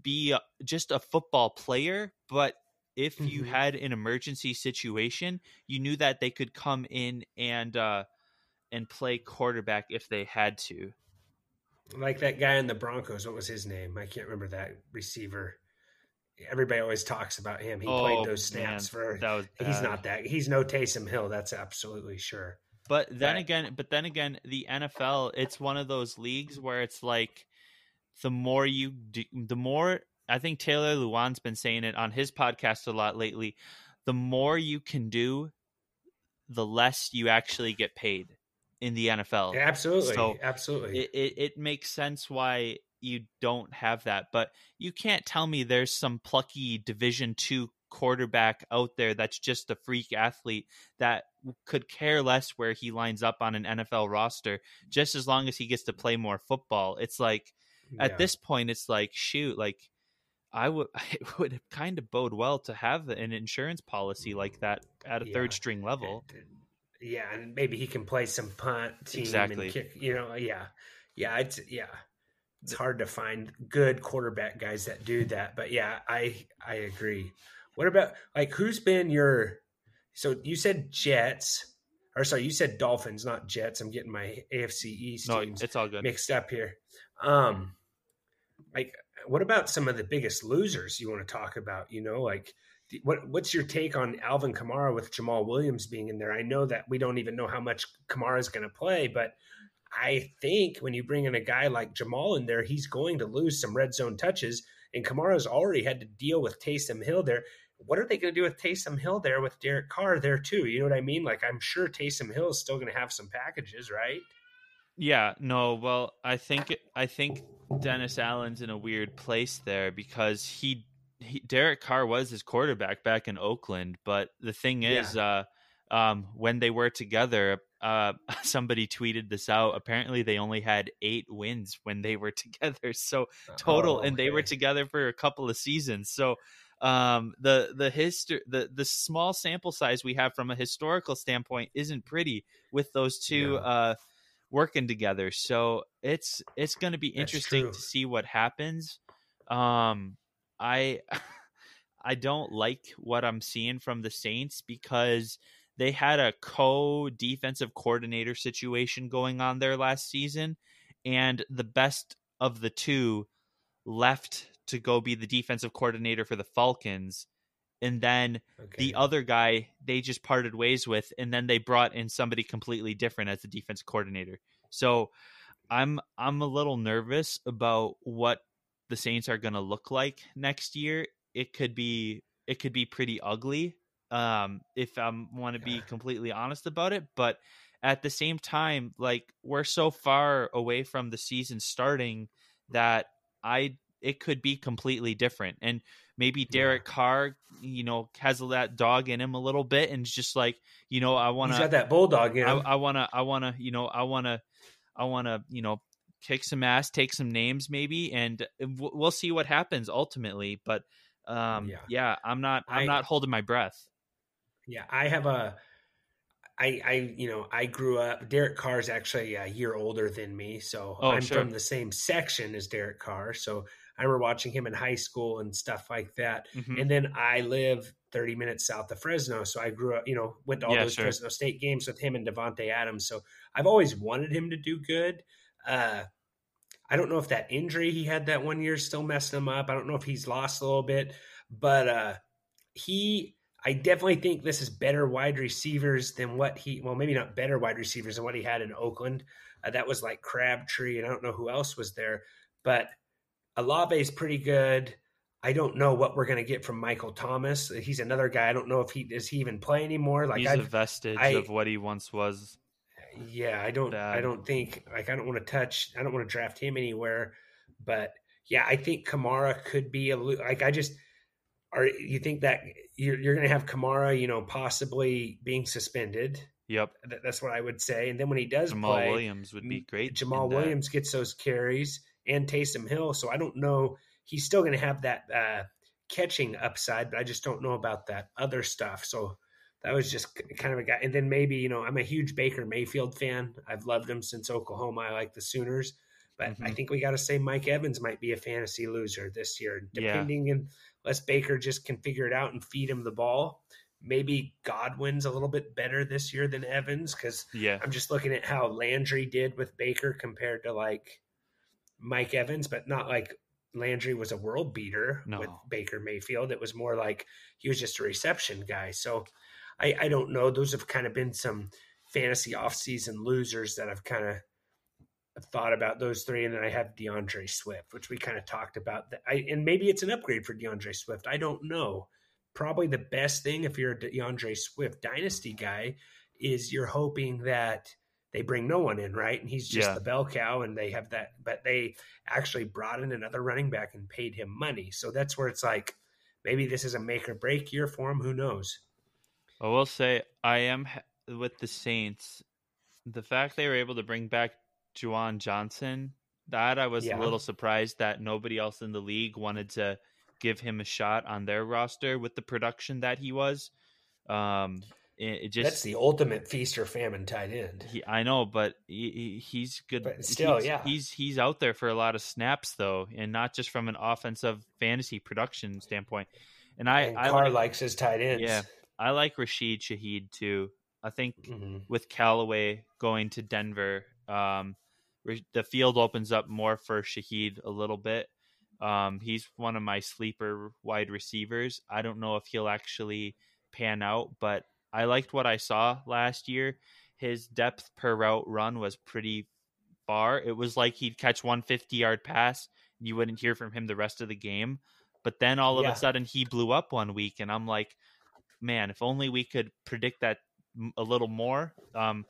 be just a football player but if you Mhm. had an emergency situation you knew that they could come in and uh and play quarterback if they had to like that guy in the Broncos. What was his name? I can't remember that receiver. Everybody always talks about him. He Oh, played those snaps for. that was He's not that. He's no Taysom Hill. That's absolutely sure. But then Right. again, but then again, the NFL, it's one of those leagues where it's like the more you do, the more I think Taylor Lewan's been saying it on his podcast a lot lately. The more you can do, the less you actually get paid in the NFL. absolutely, so absolutely. It, it it makes sense why you don't have that, but you can't tell me there's some plucky Division two quarterback out there that's just a freak athlete that could care less where he lines up on an NFL roster, just as long as he gets to play more football. It's like at this point, it's like shoot, like I would it would kind of bode well to have an insurance policy like that at a Yeah. third string level. Yeah, and maybe he can play some punt team Exactly. and kick. You know, yeah, yeah. It's yeah. It's hard to find good quarterback guys that do that, but yeah, I I agree. What about like who's been your? So you said Jets, or sorry, you said Dolphins, not Jets. I'm getting my AFC East No, teams it's all good. mixed up here. Um, like what about some of the biggest losers you want to talk about? You know, like what what's your take on Alvin Kamara with Jamaal Williams being in there? I know that we don't even know how much Kamara is going to play, but I think when you bring in a guy like Jamaal in there, he's going to lose some red zone touches. And Kamara's already had to deal with Taysom Hill there. What are they going to do with Taysom Hill there with Derek Carr there too? You know what I mean? Like I'm sure Taysom Hill is still going to have some packages, right? Yeah, no, well, I think I think Dennis Allen's in a weird place there because he, he Derek Carr was his quarterback back in Oakland, but the thing is uh um when they were together, uh somebody tweeted this out. Apparently they only had 8 wins when they were together. So total Oh, and they were together for a couple of seasons. So um the the history the the small sample size we have from a historical standpoint isn't pretty with those two No. uh working together. So it's it's going to be interesting to see what happens. Um I I don't like what I'm seeing from the Saints because they had a co defensive coordinator situation going on there last season and the best of the two left to go be the defensive coordinator for the Falcons. And then okay. the other guy they just parted ways with, and then they brought in somebody completely different as the defense coordinator. So I'm I'm a little nervous about what the Saints are going to look like next year. It could be it could be pretty ugly um, if I want to be completely honest about it. But at the same time, like we're so far away from the season starting that I it could be completely different. And maybe Derek yeah. Carr, you know, has that dog in him a little bit and just like, you know, I want to. He's got that bulldog in him. I want to. I want to. You know, I want to. I want to. You know, kick some ass, take some names, maybe, and we'll see what happens ultimately. But um, yeah. yeah, I'm not. I'm I, not holding my breath. Yeah, I have a. I, I, you know, I grew up. Derek Carr is actually a year older than me, so oh, I'm sure. from the same section as Derek Carr. So I remember watching him in high school and stuff like that. Mm-hmm. And then I live 30 minutes south of Fresno, so I grew up. You know, went to all yeah, those sure. Fresno State games with him and Davante Adams. So I've always wanted him to do good. Uh, I don't know if that injury he had that one year still messing him up. I don't know if he's lost a little bit, but uh, he I definitely think this is better wide receivers than what he, well, maybe not better wide receivers than what he had in Oakland. Uh, that was like Crabtree, and I don't know who else was there, but Olave is pretty good. I don't know what we're going to get from Michael Thomas. He's another guy. I don't know if he does he even play anymore. Like he's I've, a vestige I, of what he once was. Yeah, I don't. Bad. I don't think like I don't want to touch. I don't want to draft him anywhere. But yeah, I think Kamara could be a like. I just are you think that you're, you're going to have Kamara, you know, possibly being suspended? Yep, that's what I would say. And then when he does Jamaal play, Williams would be great. Jamaal Williams gets those carries and Taysom Hill, so I don't know. He's still going to have that uh, catching upside, but I just don't know about that other stuff. So that was just kind of a guy. And then maybe you know, I'm a huge Baker Mayfield fan. I've loved him since Oklahoma. I like the Sooners. But mm-hmm. I think we got to say Mike Evans might be a fantasy loser this year, depending yeah. unless Baker just can figure it out and feed him the ball. Maybe Godwin's a little bit better this year than Evans because yeah. I'm just looking at how Landry did with Baker compared to like Mike Evans, but not like Landry was a world beater no. with Baker Mayfield. It was more like he was just a reception guy. So I, I don't know. Those have kind of been some fantasy offseason losers that I've kind of thought about those three, and then I have D'Andre Swift, which we kind of talked about. I, and maybe it's an upgrade for D'Andre Swift. I don't know. Probably the best thing if you're a D'Andre Swift dynasty guy is you're hoping that they bring no one in, right? And he's just yeah. the bell cow, and they have that. But they actually brought in another running back and paid him money. So that's where it's like maybe this is a make or break year for him. Who knows? I will say I am with the Saints. The fact they were able to bring back Juwan Johnson. That I was yeah. a little surprised that nobody else in the league wanted to give him a shot on their roster with the production that he was. Um, it, it just that's the ultimate feast or famine tight end. He, I know, but he, he's good. But still, he's, yeah, he's he's out there for a lot of snaps though, and not just from an offensive fantasy production standpoint. And I, and I Carr like, likes his tight ends. Yeah, I like Rashid Shaheed too. I think mm-hmm. with Callaway going to Denver, um, the field opens up more for Shaheed a little bit. Um, he's one of my sleeper wide receivers. I don't know if he'll actually pan out, but I liked what I saw last year. His depth per route run was pretty far. It was like he'd catch one 50 yard pass, and you wouldn't hear from him the rest of the game. But then all of yeah. a sudden he blew up one week, and I'm like, man, if only we could predict that a little more. Um,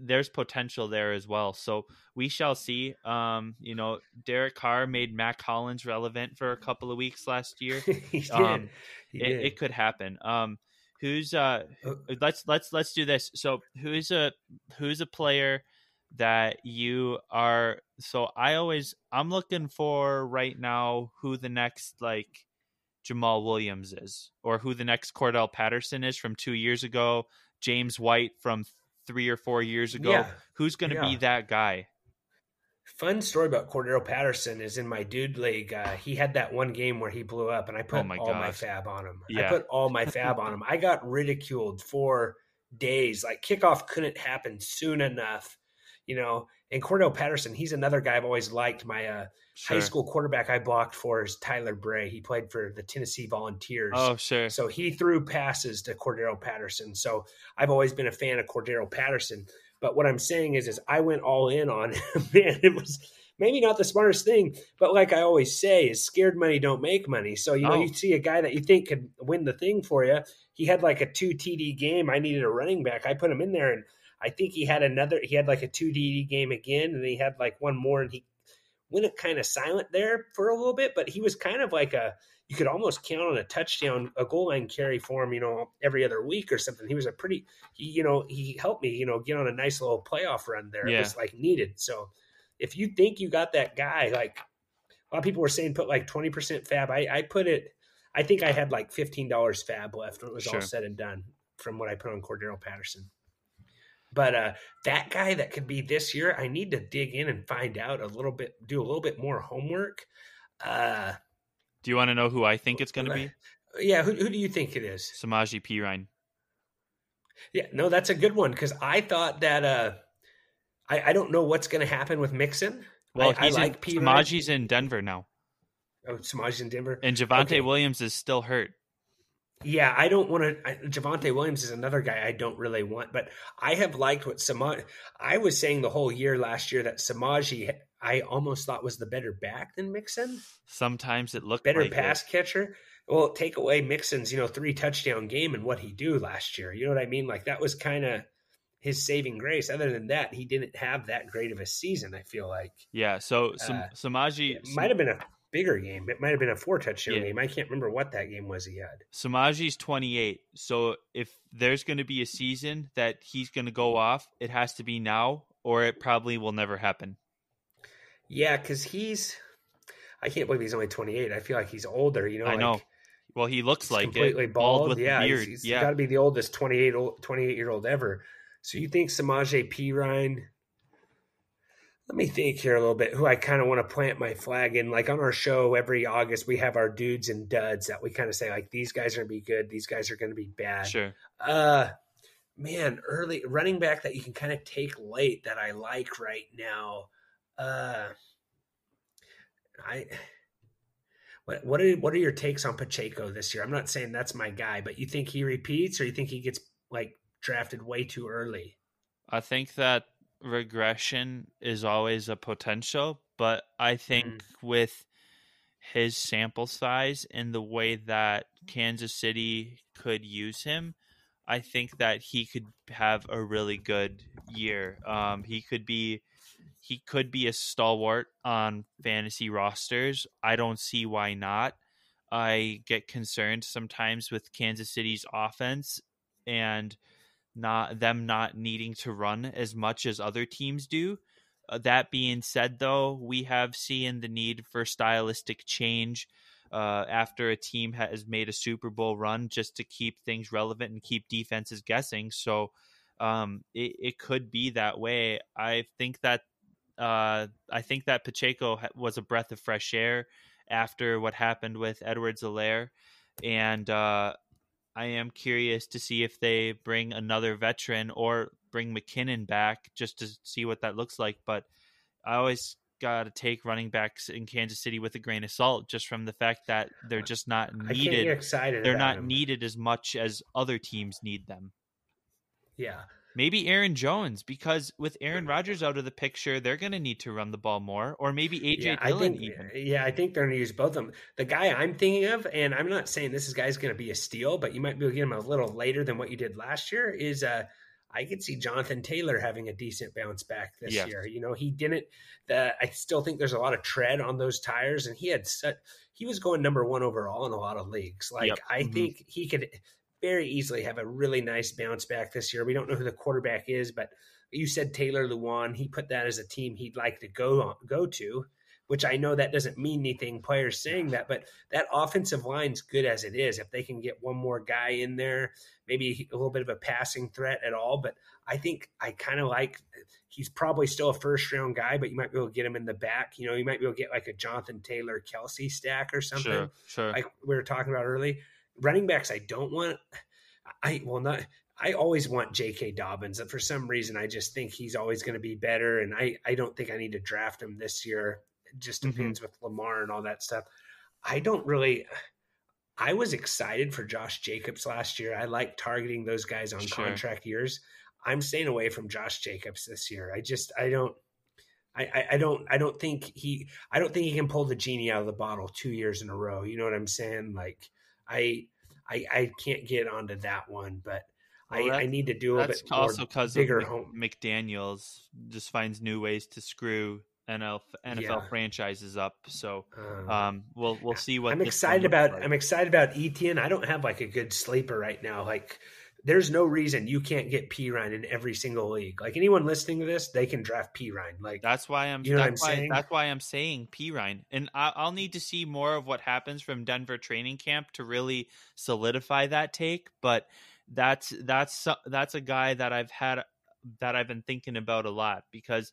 there's potential there as well. So we shall see. Um, you know, Derek Carr made Mack Hollins relevant for a couple of weeks last year. he did. Um, he it, did. it, could happen. Um, who's uh, uh, let's let's let's do this. So who's a who's a player that you are? So I always I'm looking for right now who the next like Jamaal Williams is, or who the next Cordarrelle Patterson is from two years ago. James White from three or four years ago. Yeah. Who's going to yeah. be that guy? Fun story about Cordarrelle Patterson is in my dude league. Uh, he had that one game where he blew up, and I put oh my all gosh. my fab on him. Yeah. I put all my fab on him. I got ridiculed for days. Like kickoff couldn't happen soon enough. you know, and Cordarrelle Patterson, he's another guy I've always liked. My uh, sure. high school quarterback I blocked for is Tyler Bray. He played for the Tennessee Volunteers. Oh, sure. So he threw passes to Cordarrelle Patterson. So I've always been a fan of Cordarrelle Patterson. But what I'm saying is, is I went all in on him. Man, it was maybe not the smartest thing, but like I always say, is scared money don't make money. So you know, oh. you see a guy that you think could win the thing for you. He had like a two TD game. I needed a running back. I put him in there, and I think he had another. He had like a two TD game again, and he had like one more, and he went kind of silent there for a little bit. But he was kind of like a you could almost count on a touchdown, a goal line carry for him, you know, every other week or something. He was a pretty, he, you know, he helped me, you know, get on a nice little playoff run there. Yeah. It was like needed. So if you think you got that guy, like a lot of people were saying, put like 20% fab. I, I put it, I think I had like $15 fab left when it was sure. all said and done from what I put on Cordarrelle Patterson. But uh, that guy that could be this year, I need to dig in and find out a little bit, do a little bit more homework. Uh, do you want to know who I think it's going to be? Yeah, who, who do you think it is? Samaje Perine. Yeah, no, that's a good one because I thought that uh, I, I don't know what's going to happen with Mixon. Well, I, he's I like in, Samaje's in Denver now. Oh, Samaje's in Denver, and Javonte okay. Williams is still hurt. Yeah, I don't want to. Javonte Williams is another guy I don't really want, but I have liked what Samaj. I was saying the whole year last year that Samaje I almost thought was the better back than Mixon. Sometimes it looked better like pass it. catcher. Well, take away Mixon's, you know, three touchdown game and what he do last year. You know what I mean? Like that was kind of his saving grace. Other than that, he didn't have that great of a season. I feel like. Yeah. So uh, Samaje might have been a bigger game. It might have been a four touchdown yeah. game. I can't remember what that game was he had. Samaje's 28. So if there's going to be a season that he's going to go off, it has to be now or it probably will never happen. Yeah, because he's. I can't believe he's only 28. I feel like he's older. You know, I like, know. Well, he looks like completely it, bald. bald with yeah, beard. He's, he's yeah, got to be the oldest 28 28 year old ever. So you think Samaje Perine? Let me think here a little bit. Who I kind of want to plant my flag in. Like on our show every August, we have our dudes and duds that we kind of say like these guys are gonna be good, these guys are gonna be bad. Sure. Uh, man, early running back that you can kind of take late that I like right now. Uh, I what what are what are your takes on Pacheco this year? I'm not saying that's my guy, but you think he repeats, or you think he gets like drafted way too early? I think that regression is always a potential, but I think mm. with his sample size and the way that Kansas City could use him, I think that he could have a really good year. Um, he could be he could be a stalwart on fantasy rosters. I don't see why not. I get concerned sometimes with Kansas City's offense and not them not needing to run as much as other teams do. Uh, that being said, though, we have seen the need for stylistic change uh, after a team has made a Super Bowl run just to keep things relevant and keep defenses guessing. So um, it, it could be that way. I think that uh, I think that Pacheco was a breath of fresh air after what happened with Edwards-Helaire. And uh, I am curious to see if they bring another veteran or bring McKinnon back just to see what that looks like. But I always got to take running backs in Kansas City with a grain of salt, just from the fact that they're just not needed. excited. They're not needed as much as other teams need them. Yeah, Maybe Aaron Jones, because with Aaron Rodgers out of the picture, they're going to need to run the ball more, or maybe AJ yeah, Dillon. I think, even. Yeah, I think they're going to use both of them. The guy I'm thinking of, and I'm not saying this guy's going to be a steal, but you might be able to get him a little later than what you did last year. Is uh, I could see Jonathan Taylor having a decent bounce back this yeah. year. You know, he didn't. The, I still think there's a lot of tread on those tires, and he had such. He was going number one overall in a lot of leagues. Like yep. I mm-hmm. think he could very easily have a really nice bounce back this year. We don't know who the quarterback is, but you said Taylor Lewan. He put that as a team he'd like to go on, go to, which I know that doesn't mean anything. Players saying that, but that offensive line's good as it is. If they can get one more guy in there, maybe a little bit of a passing threat at all. But I think I kind of like. He's probably still a first round guy, but you might be able to get him in the back. You know, you might be able to get like a Jonathan Taylor Kelce stack or something. Sure, sure. Like we were talking about early running backs I don't want. I well not. I always want J.K. Dobbins. And for some reason, I just think he's always going to be better, and I I don't think I need to draft him this year. It just mm-hmm. depends mm-hmm. with Lamar and all that stuff. I don't really. I was excited for Josh Jacobs last year. I like targeting those guys on sure. contract years. I'm staying away from Josh Jacobs this year. I just I don't I, I don't I don't think he I don't think he can pull the genie out of the bottle two years in a row. You know what I'm saying? Like I I I can't get onto that one, but well, I, I need to do a bit also because bigger home. McDaniel's just finds new ways to screw NFL NFL yeah. franchises up. So uh, um, we'll we'll see what I'm excited about. Like. I'm excited about Etienne. I don't have like a good sleeper right now. Like there's no reason you can't get Perine in every single league. Like anyone listening to this, they can draft Perine. Like that's why I'm. You know that's what I'm why, saying? That's why I'm saying Perine, and I, I'll need to see more of what happens from Denver training camp to really solidify that take. But that's that's that's a guy that I've had that I've been thinking about a lot because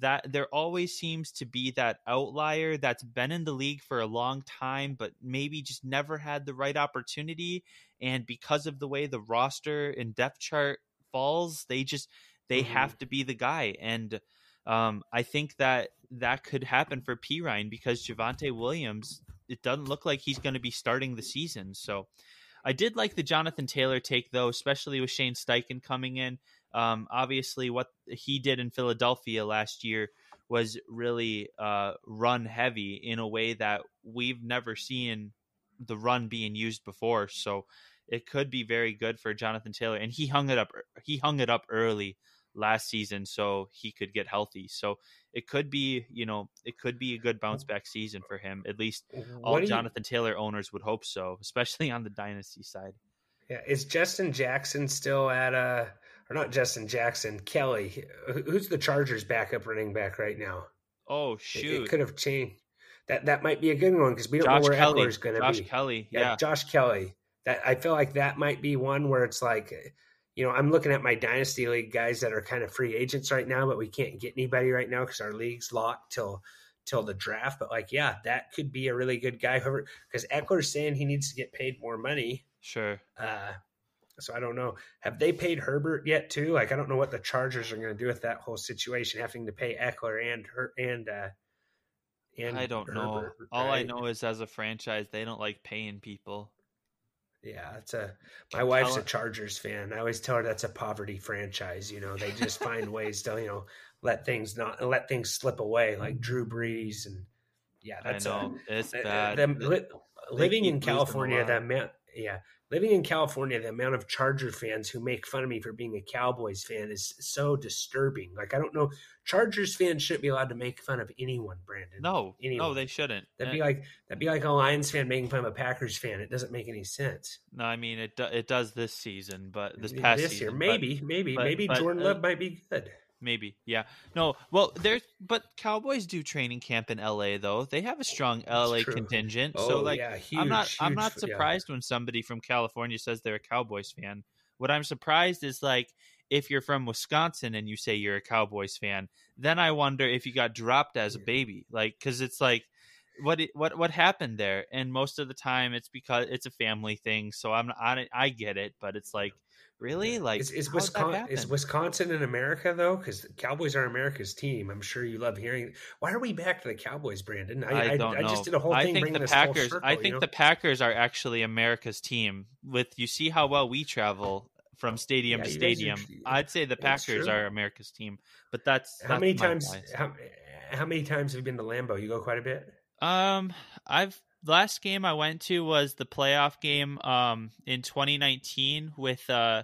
that there always seems to be that outlier that's been in the league for a long time but maybe just never had the right opportunity and because of the way the roster and depth chart falls they just they mm-hmm. have to be the guy and um, I think that that could happen for Perine because Javonte Williams it doesn't look like he's going to be starting the season so I did like the Jonathan Taylor take though especially with Shane Steichen coming in um, obviously, what he did in Philadelphia last year was really uh, run heavy in a way that we've never seen the run being used before. So it could be very good for Jonathan Taylor, and he hung it up. He hung it up early last season, so he could get healthy. So it could be, you know, it could be a good bounce back season for him. At least all Jonathan you... Taylor owners would hope so, especially on the dynasty side. Yeah, is Justin Jackson still at a? Uh or not Justin Jackson, Kelley. Who's the Chargers' backup running back right now? Oh shoot! It, it could have changed. That that might be a good one because we don't Josh know where Kelley. Ekeler's going to be. Josh Kelley. yeah, yeah, Josh Kelley. That I feel like that might be one where it's like, you know, I'm looking at my dynasty league guys that are kind of free agents right now, but we can't get anybody right now because our league's locked till till the draft. But like, yeah, that could be a really good guy. Whoever, because Ekeler's saying he needs to get paid more money. Sure. Uh, so I don't know. Have they paid Herbert yet too? Like I don't know what the Chargers are going to do with that whole situation, having to pay Ekeler and her and uh and I don't Herbert, know. All I know is as a franchise, they don't like paying people. Yeah, it's a. My wife's a Chargers fan. I always tell her that's a poverty franchise. You know, they just find ways to you know let things not let things slip away, like Drew Brees and yeah, that's I know. A, it's uh, bad. Them, living in California, that man, yeah, living in California, the amount of Charger fans who make fun of me for being a Cowboys fan is so disturbing. Like I don't know, Chargers fans shouldn't be allowed to make fun of anyone. Branden, no, anyone. no, they shouldn't. That'd be like that'd be like a Lions fan making fun of a Packers fan. It doesn't make any sense. No, I mean it. Do, it does this season, but this past this season, year, maybe, but, maybe, but, maybe but, Jordan uh, Love might be good. Maybe, yeah. No, well, there's but Cowboys do training camp in LA though. They have a strong LA contingent. Oh, so like yeah, huge, I'm not huge, I'm not surprised yeah. when somebody from California says they're a Cowboys fan. What I'm surprised is like if you're from Wisconsin and you say you're a Cowboys fan, then I wonder if you got dropped as a baby. Like cuz it's like what what what happened there? And most of the time it's because it's a family thing. So I'm I, I get it, but it's like Really? Like, is, is Wisconsin is Wisconsin in America though? Because Cowboys are America's team. I'm sure you love hearing. Why are we back to the Cowboys, Branden? I, I don't I, know. I just did a whole I thing. think the Packers. Circle, I think you know? the Packers are actually America's team. With you see how well we travel from stadium yeah, to stadium. Are, I'd say the Packers are America's team. But that's, that's how many times? How, how many times have you been to Lambeau? You go quite a bit. Um, I've last game I went to was the playoff game um in 2019 with uh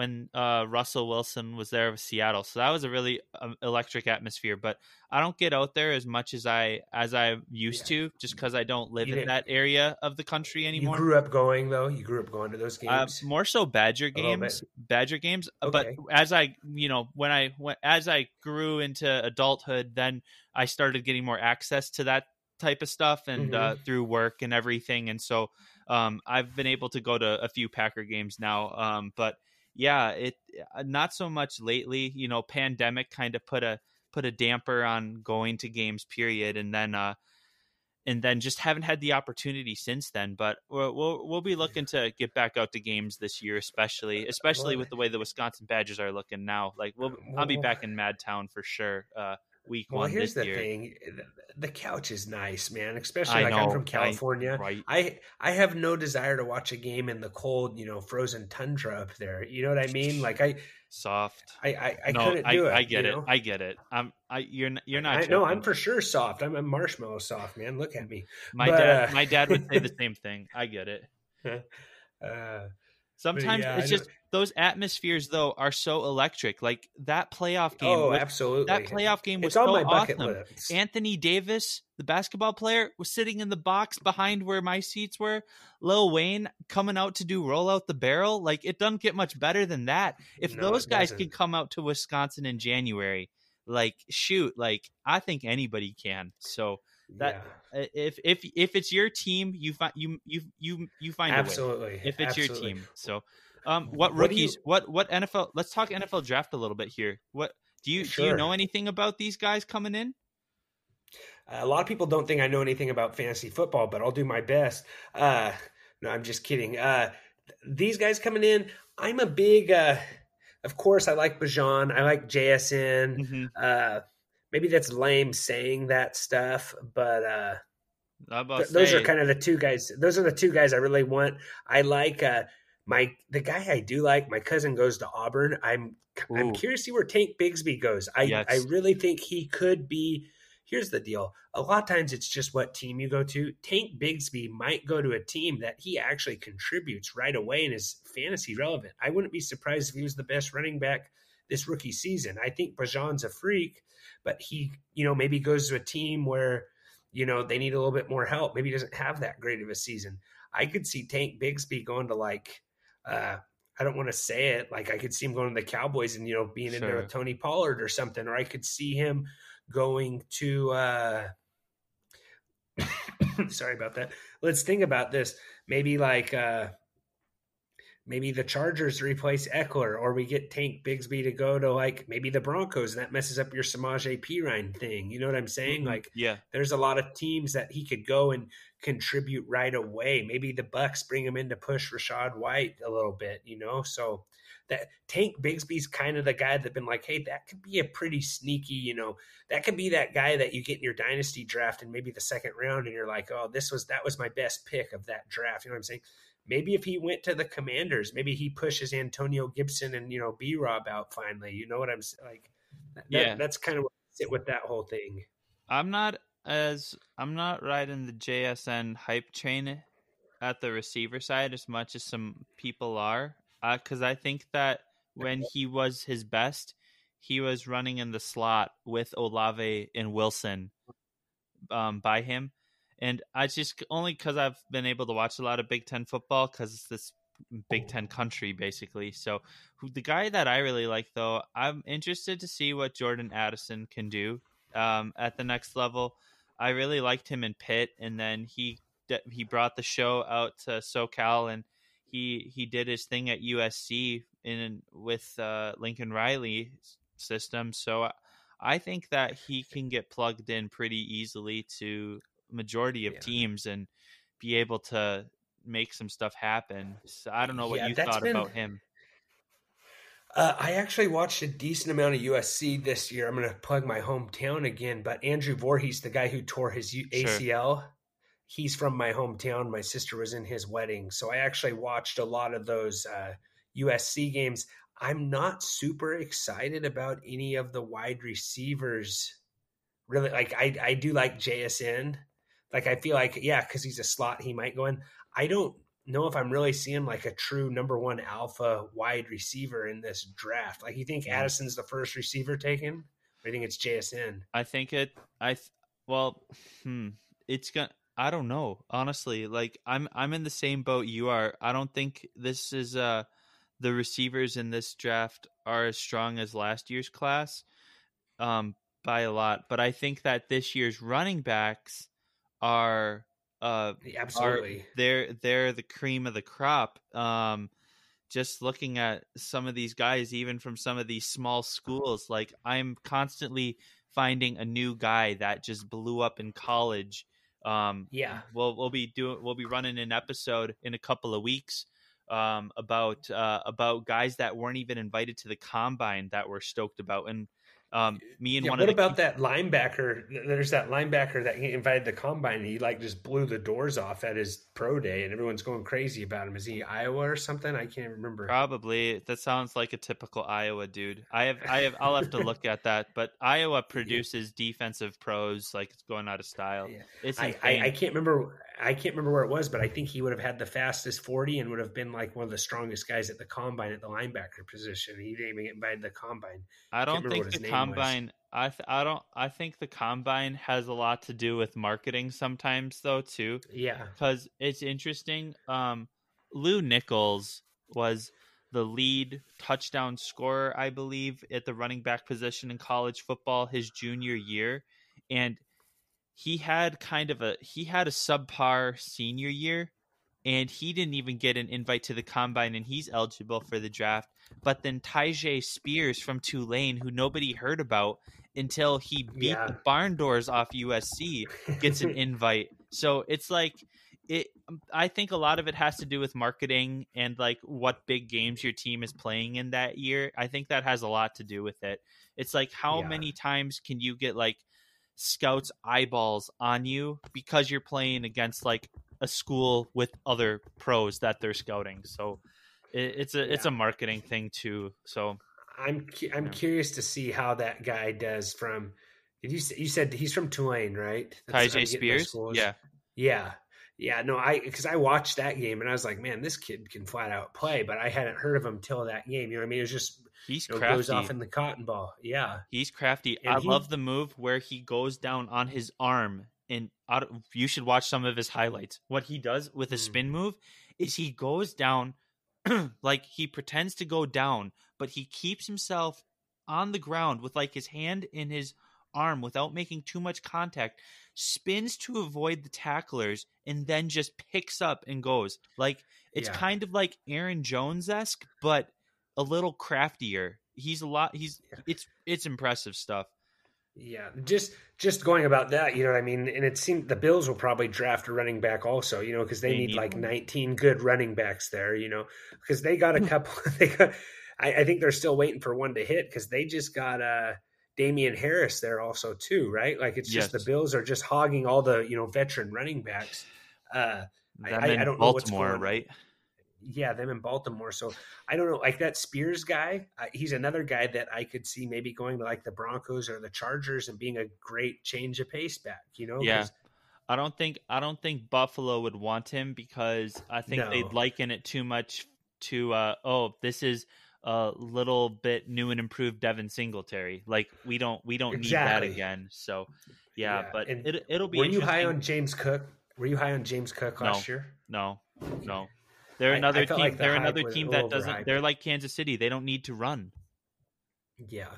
when uh, Russell Wilson was there with Seattle. So that was a really um, electric atmosphere. But I don't get out there as much as I as I used yeah. to, just because I don't live you in that area of the country anymore. You grew up going though. You grew up going to those uh, games. Uh, more so Badger games, Badger games. Uh, okay. But as I, you know, when I went as I grew into adulthood, then I started getting more access to that type of stuff and mm-hmm. uh, through work and everything. And so um, I've been able to go to a few Packer games now. Um, but yeah, it uh, not so much lately. You know, pandemic kind of put a put a damper on going to games. Period, and then uh, and then just haven't had the opportunity since then. But we'll we'll, we'll be looking to get back out to games this year, especially especially with the way the Wisconsin Badgers are looking now. Like we'll I'll be back in Madtown for sure. Uh, week well, one. here's the year. thing: the couch is nice, man. Especially I like know, I'm from California. I, right. I I have no desire to watch a game in the cold, you know, frozen tundra up there. You know what I mean? Like I soft. I I, I no, couldn't do I, it. I get it. know? I get it. I'm. I you're you're not. I, no, I'm for sure soft. I'm a marshmallow soft, man. Look at me. My But, dad. uh, My dad would say the same thing. I get it. Uh, Sometimes yeah, it's just those atmospheres though are so electric. Like that playoff game. oh, was- absolutely. that playoff game was it's on so my bucket awesome. list. Anthony Davis, the basketball player, was sitting in the box behind where my seats were. Lil Wayne coming out to do roll out the barrel. Like it doesn't get much better than that. If No, those guys can come out to Wisconsin in January, like shoot, like I think anybody can. So that- yeah, if if if it's your team, you find you you you you find absolutely. If it's absolutely. your team, so um, what What you- rookies? What what NFL? Let's talk NFL draft a little bit here. What do you do? You know anything about these guys coming in? A lot of people don't think I know anything about fantasy football, but I'll do my best. Uh, no, I'm just kidding. Uh, these guys coming in, I'm a big. Uh, of course, I like Bijan. I like JSN. Mm-hmm. Uh, maybe that's lame saying that stuff, but uh, th- those are kind of the two guys. Those are the two guys I really want. I like uh, my the guy I do like. My cousin goes to Auburn. I'm I'm curious to see where Tank Bigsby goes. I Yes. I really think he could be. Here's the deal. A lot of times it's just what team you go to. Tank Bigsby might go to a team that he actually contributes right away and is fantasy relevant. I wouldn't be surprised if he was the best running back this rookie season. I think Bijan's a freak, but he, you know, maybe goes to a team where, you know, they need a little bit more help. Maybe he doesn't have that great of a season. I could see Tank Bigsby going to like, uh, I don't want to say it, like I could see him going to the Cowboys and you know being in there with Tony Pollard or something, or I could see him going to. uh Sorry about that. Let's think about this. Maybe like uh maybe the Chargers replace Ekeler, or we get Tank Bigsby to go to like maybe the Broncos, and that messes up your Samaje Perine thing. You know what I'm saying? Mhm. Like yeah, there's a lot of teams that he could go and contribute right away. Maybe the Bucks bring him in to push Rachaad White a little bit, you know. So that Tank Bigsby's kind of the guy that been like, hey, that could be a pretty sneaky, you know, that could be that guy that you get in your dynasty draft and maybe the second round, and you're like, oh, this was that was my best pick of that draft. You know what I'm saying? Maybe if he went to the Commanders, maybe he pushes Antonio Gibson and you know B Rob out finally. You know what I'm like? That, Yeah. that's kind of what I sit with that whole thing. I'm not as I'm not riding the JSN hype train at the receiver side as much as some people are, because I think that when he was his best, he was running in the slot with Olave and Wilson um, by him, and I just only because I've been able to watch a lot of Big Ten football because it's this Big Ten country basically. So who, the guy that I really like though, I'm interested to see what Jordan Addison can do um, at the next level. I really liked him in Pitt, and then he he brought the show out to SoCal, and he he did his thing at USC in with uh, Lincoln Riley system. So I, I think that he can get plugged in pretty easily to majority of Yeah. teams and be able to make some stuff happen. So I don't know what Yeah, you thought been- about him. Uh, I actually watched a decent amount of USC this year. I'm going to plug my hometown again, but Andrew Voorhees, the guy who tore his U- Sure. ACL, he's from my hometown. My sister was in his wedding, so I actually watched a lot of those uh, USC games. I'm not super excited about any of the wide receivers. Really, like I, I do like JSN. Like I feel like yeah, because he's a slot, he might go in. I don't know if I'm really seeing like a true number one alpha wide receiver in this draft. Like, you think Addison's the first receiver taken? Or you think it's JSN? I think it. I th- well, hmm. It's gonna. I don't know. Honestly, like I'm. I'm in the same boat you are. I don't think this is. Uh, the receivers in this draft are as strong as last year's class, um, by a lot. But I think that this year's running backs are. Uh, Absolutely. they're they're the cream of the crop. Um, just looking at some of these guys, even from some of these small schools, like I'm constantly finding a new guy that just blew up in college Um, Yeah. we'll we'll be doing we'll be running an episode in a couple of weeks um, about uh, about guys that weren't even invited to the combine that we're stoked about, and um, me and Yeah, one what about that linebacker? There's that linebacker that he invited the combine. And he like just blew the doors off at his pro day, and everyone's going crazy about him. Is he Iowa or something? I can't remember. Probably that sounds like a typical Iowa dude. I have I have I'll have to look at that, but Iowa produces defensive pros like it's going out of style. Yeah. It's I. I, I can't remember. I can't remember where it was, but I think he would have had the fastest forty and would have been like one of the strongest guys at the combine at the linebacker position. He didn't even get invited to the combine. I don't remember think what the his name was. I th- I don't. I think the combine has a lot to do with marketing sometimes, though, too. Yeah, because it's interesting. Um, Lew Nichols was the lead touchdown scorer, I believe, at the running back position in college football his junior year, and he had kind of a he had a subpar senior year, and he didn't even get an invite to the combine, and he's eligible for the draft. But then Tyjae Spears from Tulane, who nobody heard about until he beat Yeah. the barn doors off USC, gets an invite. So it's like it um, I think a lot of it has to do with marketing and like what big games your team is playing in that year. I think that has a lot to do with it. It's like how Yeah. many times can you get like scouts eyeballs on you because you're playing against like a school with other pros that they're scouting. So it, it's a it's a marketing thing too. So I'm cu- I'm Yeah. curious to see how that guy does. From did you you said he's from Tulane, right? Tyjae Spears, yeah, Yeah. Yeah, no, I because I watched that game and I was like, man, this kid can flat out play, but I hadn't heard of him till that game. You know what I mean? It was just he's you know, crafty. goes off in the Cotton Bowl. Yeah, He's crafty. And I he- love the move where he goes down on his arm and out you should watch some of his highlights. What he does with a Mm. spin move is he goes down like he pretends to go down, but he keeps himself on the ground with like his hand in his arm without making too much contact, spins to avoid the tacklers, and then just picks up and goes. Like it's Yeah. kind of like Aaron Jones esque, but a little craftier. He's a lot. He's it's it's impressive stuff. Yeah. Just just going about that, you know what I mean? And it seemed the Bills will probably draft a running back also, you know, because they, They need, need like one. 19 good running backs there, you know, because they got a couple. they got. I, I think they're still waiting for one to hit because they just got uh Damien Harris there also too, right? Like it's just the Bills are just hogging all the you know veteran running backs. Uh, I- I- don't know what's Baltimore, going- right? Yeah, them in Baltimore. So I don't know, like that Spears guy. Uh, he's another guy that I could see maybe going to like the Broncos or the Chargers and being a great change of pace back. You know, Yeah. I don't think I don't think Buffalo would want him because I think No. they'd liken it too much to uh oh this is a little bit new and improved Devin Singletary. Like we don't we don't need that again. So yeah, Yeah, but and it it'll be Were you high on James Cook? Were you high on James Cook last No. year? No, no. They're I- I another team. like the they're another team that doesn't. overhyped. They're like Kansas City. They don't need to run. Yeah,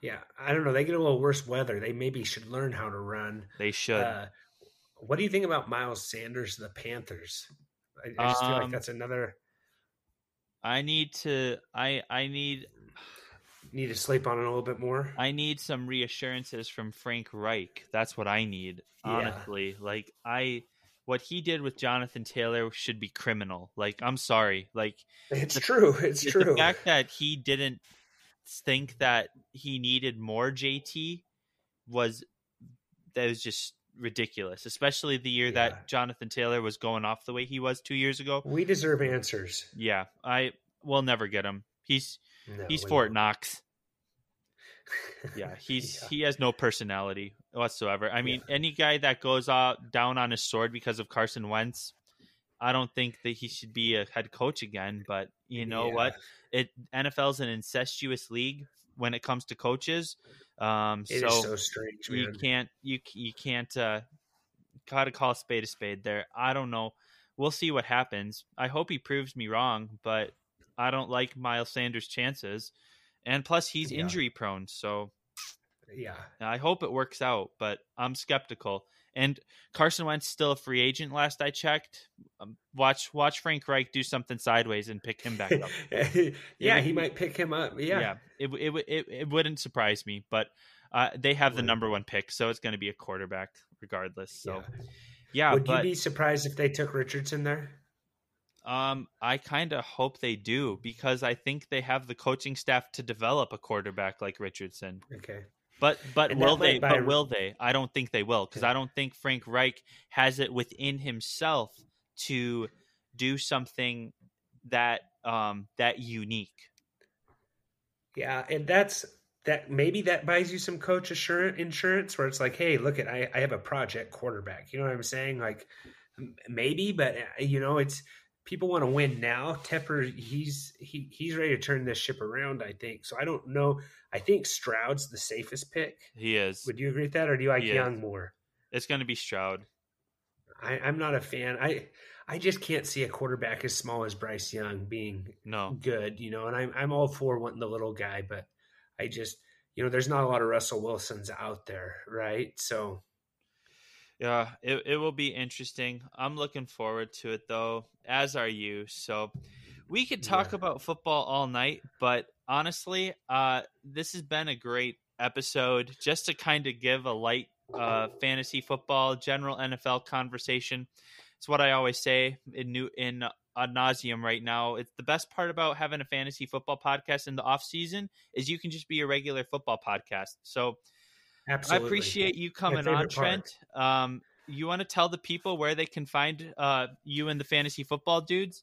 yeah. I don't know. They get a little worse weather. They maybe should learn how to run. They should. Uh, what do you think about Miles Sanders, the Panthers? I, I just feel like Um, that's another I need to. I I need need to sleep on it a little bit more. I need some reassurances from Frank Reich. That's what I need, Yeah. honestly. Like I what he did with Jonathan Taylor should be criminal. Like I'm sorry. Like It's the- true. It's the true. The fact that he didn't think that he needed more JT was that was just ridiculous, especially the year Yeah. that Jonathan Taylor was going off the way he was 2 years ago. we deserve answers. Yeah, I will never get him. He's No, he's Fort. Knox. Yeah, he's Yeah. he has no personality whatsoever. I mean, any guy that goes out down on his sword because of Carson Wentz, I don't think that he should be a head coach again. But you know Yeah. what? It NFL's an incestuous league when it comes to coaches. Um, It is so, so strange, you can't you you can't uh, gotta call a spade a spade. There, I don't know. We'll see what happens. I hope he proves me wrong, but I don't like Miles Sanders' chances. And plus, he's Yeah. injury prone, so Yeah. I hope it works out, but I'm skeptical. And Carson Wentz still a free agent. Last I checked. Um, watch watch Frank Reich do something sideways and pick him back up. yeah, would he might pick him up. Yeah. it, it it it wouldn't surprise me. But uh, they have the number one pick, so it's going to be a quarterback regardless. So Yeah. yeah, Would but you be surprised if they took Richardson there? Um, I kind of hope they do because I think they have the coaching staff to develop a quarterback like Richardson. Okay. But but And will they? But will they? I don't think they will because. I don't think Frank Reich has it within himself to do something that um that unique. Yeah, and that's that. Maybe that buys you some coach assurance insurance, where it's like, hey, look at I, I have a project quarterback. You know what I'm saying? Like, maybe, but uh, you know, it's people want to win now. Tepper, he's he he's ready to turn this ship around. I think so. I don't know. I think Stroud's the safest pick. He is. Would you agree with that, or do you like He is. Young more? It's going to be Stroud. I, I'm not a fan. I I just can't see a quarterback as small as Bryce Young being No. good, you know, and I'm I'm all for wanting the little guy, but I just you know, there's not a lot of Russell Wilsons out there, right? So Yeah, it it will be interesting. I'm looking forward to it though, as are you. So we could talk Yeah. about football all night, but honestly, uh this has been a great episode just to kind of give a light uh fantasy football general NFL conversation. It's what I always say in new in ad nauseum right now. It's the best part about having a fantasy football podcast in the off season is you can just be a regular football podcast. So absolutely. I appreciate you coming on, part. Trent. Um, you want to tell the people where they can find uh, you and the fantasy football dudes?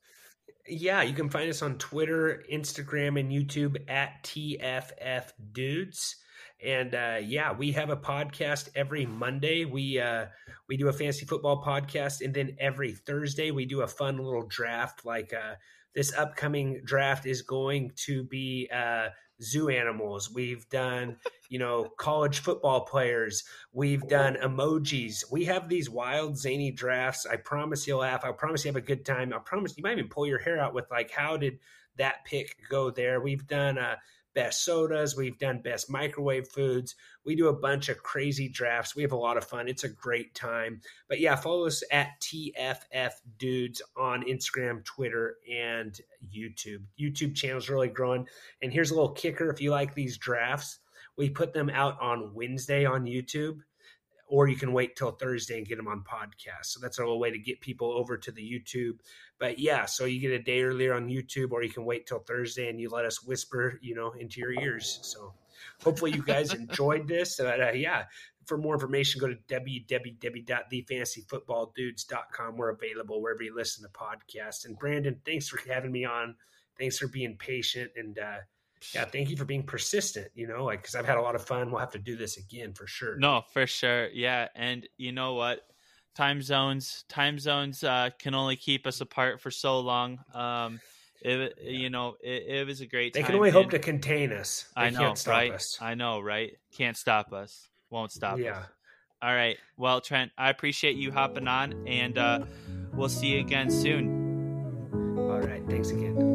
Yeah, you can find us on Twitter, Instagram, and YouTube at TFF Dudes. And uh, yeah, we have a podcast every Monday. We uh, we do a fantasy football podcast, and then every Thursday we do a fun little draft. Like uh, this upcoming draft is going to be uh, zoo animals. We've done you know college football players. We've done emojis. We have these wild zany drafts. I promise you'll laugh. I promise you have a good time. I promise you might even pull your hair out with like how did that pick go there. We've done uh, best sodas. We've done best microwave foods. We do a bunch of crazy drafts. We have a lot of fun. It's a great time. But yeah, follow us at TFF Dudes on Instagram, Twitter, and YouTube. YouTube channel's really growing. And here's a little kicker: if you like these drafts, we put them out on Wednesday on YouTube. Or you can wait till Thursday and get them on podcast. So that's a little way to get people over to the YouTube but yeah, so you get a day earlier on YouTube, or you can wait till Thursday and you let us whisper, you know, into your ears. So hopefully you guys enjoyed this. But uh, yeah, for more information, go to www.thefantasyfootballdudes.com. We're available wherever you listen to podcasts. And Branden, thanks for having me on. Thanks for being patient and uh, yeah, thank you for being persistent. You know, like because I've had a lot of fun. We'll have to do this again for sure. No, for sure. Yeah, and you know what? Time zones, time zones uh, can only keep us apart for so long. Um, it, you know, it, it was a great. they can only hope to contain us. They I know, can't stop right? us. I know, right? Can't stop us. Won't stop Yeah. us. All right. Well, Trent, I appreciate you hopping on, and uh, we'll see you again soon. All right. Thanks again.